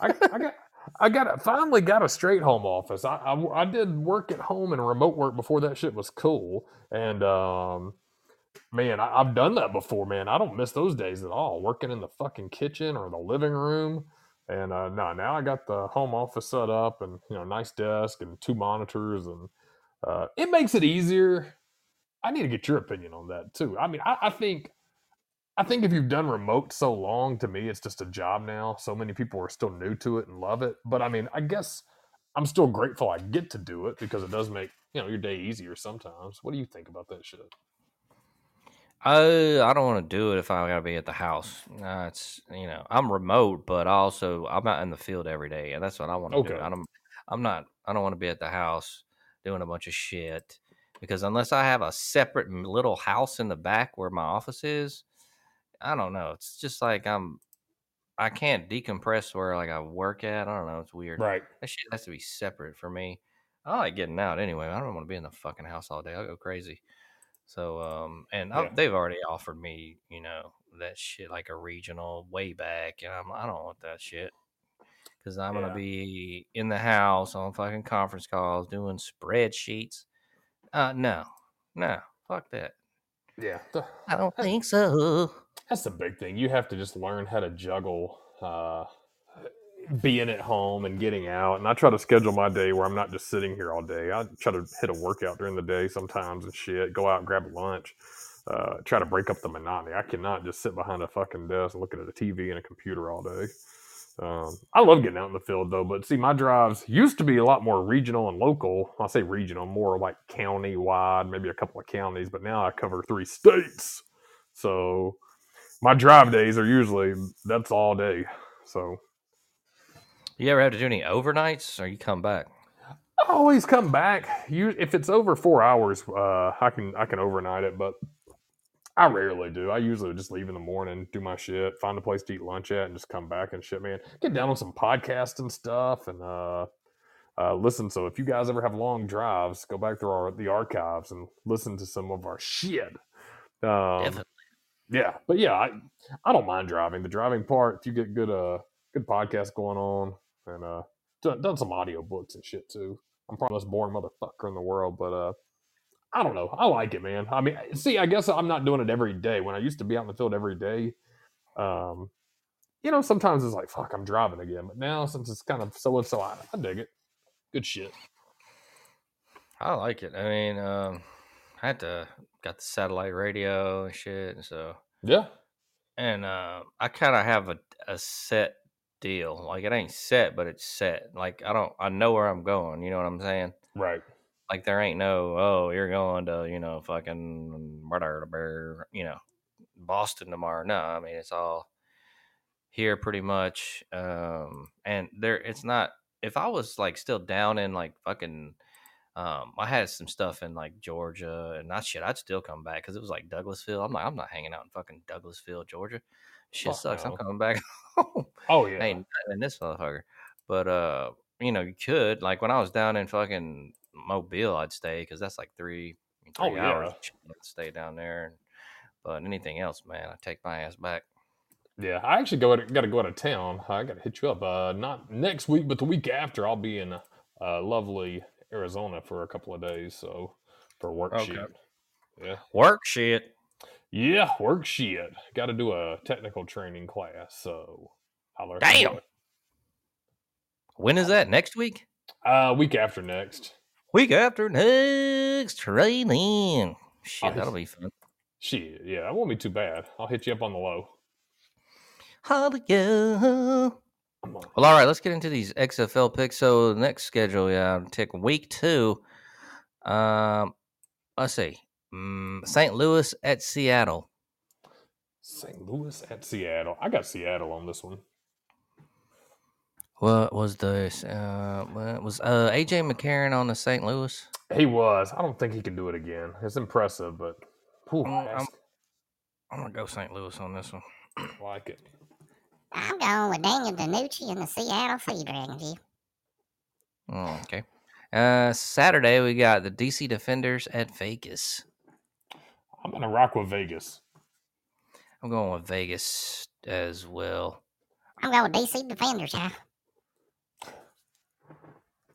[SPEAKER 2] I, I got. I got a, finally got a straight home office. I, I I did work at home and remote work before that shit was cool. And um, man, I, I've done that before. Man, I don't miss those days at all. Working in the fucking kitchen or the living room. And uh, no, now I got the home office set up and you know nice desk and two monitors and uh, it makes it easier. I need to get your opinion on that too. I mean, I, I think I think if you've done remote so long, to me, it's just a job now. So many people are still new to it and love it. But I mean, I guess I'm still grateful I get to do it because it does make you know your day easier sometimes. What do you think about that shit?
[SPEAKER 1] I I don't want to do it if I gotta be at the house. Nah, it's you know I'm remote, but I also I'm out in the field every day, and that's what I want to do. I don't I'm not I don't want to be at the house doing a bunch of shit because unless I have a separate little house in the back where my office is, I don't know. It's just like I'm I can't decompress where like I work at. I don't know. It's weird.
[SPEAKER 2] Right.
[SPEAKER 1] That shit has to be separate for me. I like getting out anyway. I don't want to be in the fucking house all day. I'll go crazy. So, um, and
[SPEAKER 2] Yeah.
[SPEAKER 1] they've already offered me, you know, that shit like a regional way back, and I'm, I don't want that shit because I'm
[SPEAKER 2] Yeah.
[SPEAKER 1] gonna be in the house on fucking conference calls doing spreadsheets. Uh, no, no, fuck that.
[SPEAKER 2] Yeah.
[SPEAKER 1] I don't think so.
[SPEAKER 2] That's the big thing. You have to just learn how to juggle uh, being at home and getting out. And I try to schedule my day where I'm not just sitting here all day. I try to hit a workout during the day sometimes and shit. Go out and grab lunch. Uh, try to break up the monotony. I cannot just sit behind a fucking desk looking at a TV and a computer all day. Um, I love getting out in the field though, but see, my drives used to be a lot more regional and local. I say regional, more like county wide, maybe a couple of counties, but now I cover three states. So my drive days are usually that's all day. So
[SPEAKER 1] You ever have to do any overnights, or you come back?
[SPEAKER 2] I always come back. You, if it's over four hours, uh, I can I can overnight it, but I rarely do. I usually just leave in the morning, do my shit, find a place to eat lunch at, and just come back and shit, man. Get down on some podcasts and stuff, and uh, uh, listen. So if you guys ever have long drives, go back through our the archives and listen to some of our shit. Um,
[SPEAKER 1] Definitely.
[SPEAKER 2] Yeah, but yeah, I I don't mind driving. The driving part, if you get good uh good podcast going on and uh done, done some audio books and shit too. I'm probably the most boring motherfucker in the world, but uh I don't know. I like it, man. I mean, see, I guess I'm not doing it every day. When I used to be out in the field every day, um, you know, sometimes it's like, fuck, I'm driving again. But now, since it's kind of so and so, I, I dig it. Good shit.
[SPEAKER 1] I like it. I mean, um, I had to got the satellite radio and shit, and so
[SPEAKER 2] Yeah.
[SPEAKER 1] and uh, I kind of have a a set deal. Like it ain't set, but it's set. Like I don't, I know where I'm going. You know what I'm saying?
[SPEAKER 2] Right.
[SPEAKER 1] Like there ain't no, oh, you're going to, you know, fucking, you know, Boston tomorrow. No, I mean it's all here pretty much. Um, and there, it's not. If I was like still down in like fucking um, I had some stuff in like Georgia, and that shit, I'd still come back because it was like Douglasville. I'm like, I'm not hanging out in fucking Douglasville, Georgia. Shit
[SPEAKER 2] Fuck
[SPEAKER 1] sucks. I'm coming back.
[SPEAKER 2] Oh yeah.
[SPEAKER 1] Ain't in this motherfucker. But uh, you know, you could like when I was down in fucking Mobile, I'd stay because that's like three, three
[SPEAKER 2] Oh,
[SPEAKER 1] hours.
[SPEAKER 2] yeah.
[SPEAKER 1] I'd stay down there. But anything else, man, I take my ass back.
[SPEAKER 2] Yeah, I actually go got to go out of town. I got to hit you up. Uh, not next week, but the week after, I'll be in uh, lovely Arizona for a couple of days. So for work
[SPEAKER 1] Okay.
[SPEAKER 2] shit. Yeah,
[SPEAKER 1] Work shit.
[SPEAKER 2] yeah, work shit. Got to do a technical training class. So holler at your
[SPEAKER 1] Damn.
[SPEAKER 2] boy.
[SPEAKER 1] When is that? Next week?
[SPEAKER 2] Uh, week after next.
[SPEAKER 1] Week after next training. Shit,
[SPEAKER 2] Oh,
[SPEAKER 1] that'll be fun.
[SPEAKER 2] Shit, yeah, that won't be too bad. I'll hit you up on the low.
[SPEAKER 1] Hallelujah.
[SPEAKER 2] I'm on.
[SPEAKER 1] Well, all right, let's get into these XFL picks. So, next schedule, yeah, take week two. Um, let's see, mm, St. Louis at Seattle.
[SPEAKER 2] St. Louis at Seattle. I got Seattle on this one.
[SPEAKER 1] What was this? Uh, what was uh AJ McCarron on the St. Louis?
[SPEAKER 2] He was. I don't think he can do it again. It's impressive, but whew,
[SPEAKER 1] Mm, I'm- I'm gonna go St. Louis on this one.
[SPEAKER 2] like it.
[SPEAKER 3] I'm going with Daniel DiNucci and the Seattle Sea Dragons. Yeah.
[SPEAKER 1] Mm, okay. Uh, Saturday we got the DC Defenders at Vegas.
[SPEAKER 2] I'm gonna rock with Vegas.
[SPEAKER 1] I'm going with Vegas as well.
[SPEAKER 3] I'm going with DC Defenders, yeah.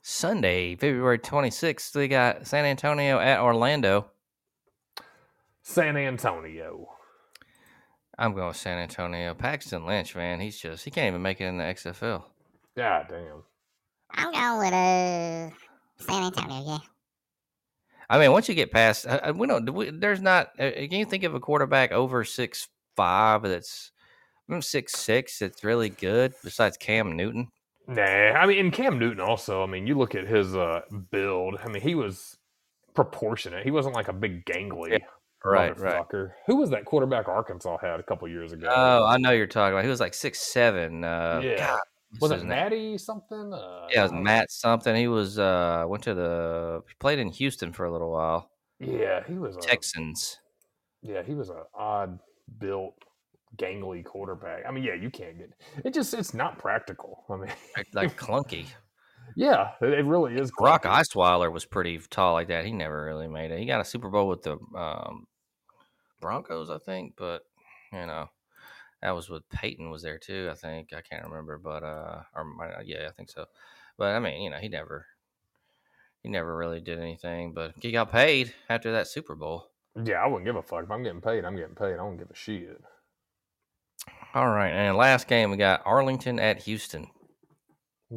[SPEAKER 1] Sunday, February 26th, we got San Antonio at Orlando.
[SPEAKER 2] San Antonio.
[SPEAKER 1] I'm going with San Antonio. Paxton Lynch, man, he's just he can't even make it in the XFL.
[SPEAKER 2] God damn.
[SPEAKER 3] I'm going with uh San Antonio, yeah.
[SPEAKER 1] I mean, once you get past, uh, uh, we don't. do We, there's not. Uh, can you think of a quarterback over six five that's mm, six six that's really good besides Cam Newton?
[SPEAKER 2] Nah, I mean, and Cam Newton also. I mean, you look at his uh, build. I mean, he was proportionate. He wasn't like a big gangly.
[SPEAKER 1] Yeah. Right, right.
[SPEAKER 2] Who was that quarterback Arkansas had a couple years ago?
[SPEAKER 1] Oh, I know you're talking about. He was like six seven. Uh,
[SPEAKER 2] Yeah.
[SPEAKER 1] God,
[SPEAKER 2] was it
[SPEAKER 1] name?
[SPEAKER 2] Matty something? Uh,
[SPEAKER 1] Yeah, it was Matt something. He was uh went to the he played in Houston for a little while.
[SPEAKER 2] Yeah, he was a
[SPEAKER 1] Texans.
[SPEAKER 2] Yeah, he was an odd built, gangly quarterback. I mean, yeah, you can't get it. Just it's not practical. I mean,
[SPEAKER 1] like clunky.
[SPEAKER 2] Yeah, it, really is.
[SPEAKER 1] Brock
[SPEAKER 2] clunky.
[SPEAKER 1] Osweiler was pretty tall like that. He never really made it. He got a Super Bowl with the um, Broncos, I think, but you know, that was with Peyton was there too. I think I can't remember, but uh, or might- yeah, I think so. But I mean, you know, he never, he never really did anything. But he got paid after that Super Bowl.
[SPEAKER 2] Yeah, I wouldn't give a fuck if I'm getting paid. I'm getting paid. I don't give a shit.
[SPEAKER 1] All right, and last game we got Arlington at Houston.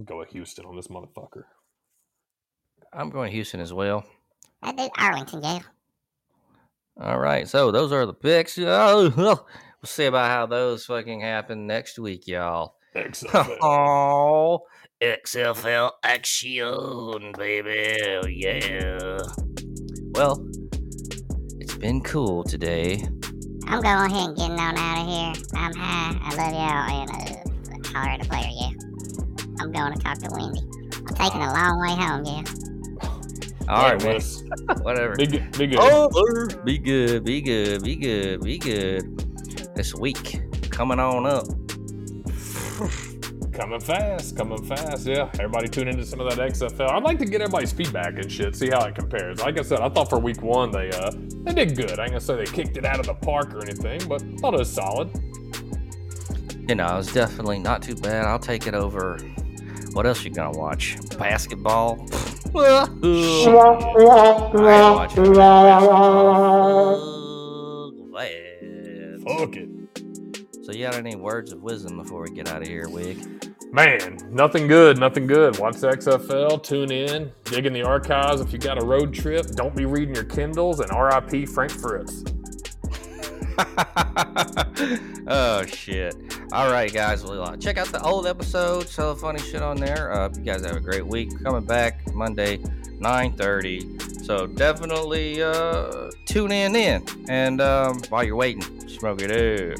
[SPEAKER 2] Go with Houston on this motherfucker.
[SPEAKER 1] I'm going Houston as well.
[SPEAKER 3] I do Arlington, yeah.
[SPEAKER 1] All right, so those are the picks. Oh, we'll see about how those fucking happen next week, y'all.
[SPEAKER 2] XFL.
[SPEAKER 1] Oh, XFL action, baby. Yeah. Well, it's been cool today.
[SPEAKER 3] I'm going ahead and getting on out of here. I'm high. I love y'all. And uh, holler at a player, yeah. I'm going to talk to Wendy. I'm taking a long way home, yeah.
[SPEAKER 1] All right, man. Whatever.
[SPEAKER 2] Be good. Be good.
[SPEAKER 1] Oh, be good, be good, be good, be good. This week coming on up.
[SPEAKER 2] Coming fast, coming fast. Yeah, everybody tune into some of that XFL. I'd like to get everybody's feedback and shit, see how it compares. Like I said, I thought for week one they uh they did good. I ain't gonna say they kicked it out of the park or anything, but I thought it was solid.
[SPEAKER 1] You know, it's definitely not too bad. I'll take it over. What else you gonna watch? Basketball. Watching basketball.
[SPEAKER 2] Fuck it.
[SPEAKER 1] So, you got any words of wisdom before we get out of here, Wig?
[SPEAKER 2] Man, nothing good, nothing good. Watch the XFL, tune in, dig in the archives. If you got a road trip, don't be reading your Kindles, and RIP Frank Fritz.
[SPEAKER 1] oh shit! All right, guys. Well, uh, check out the old episodes. The funny shit on there. Uh, you guys have a great week. Coming back Monday, nine thirty. So definitely uh, tune in then. And um, while you're waiting, smoke it up.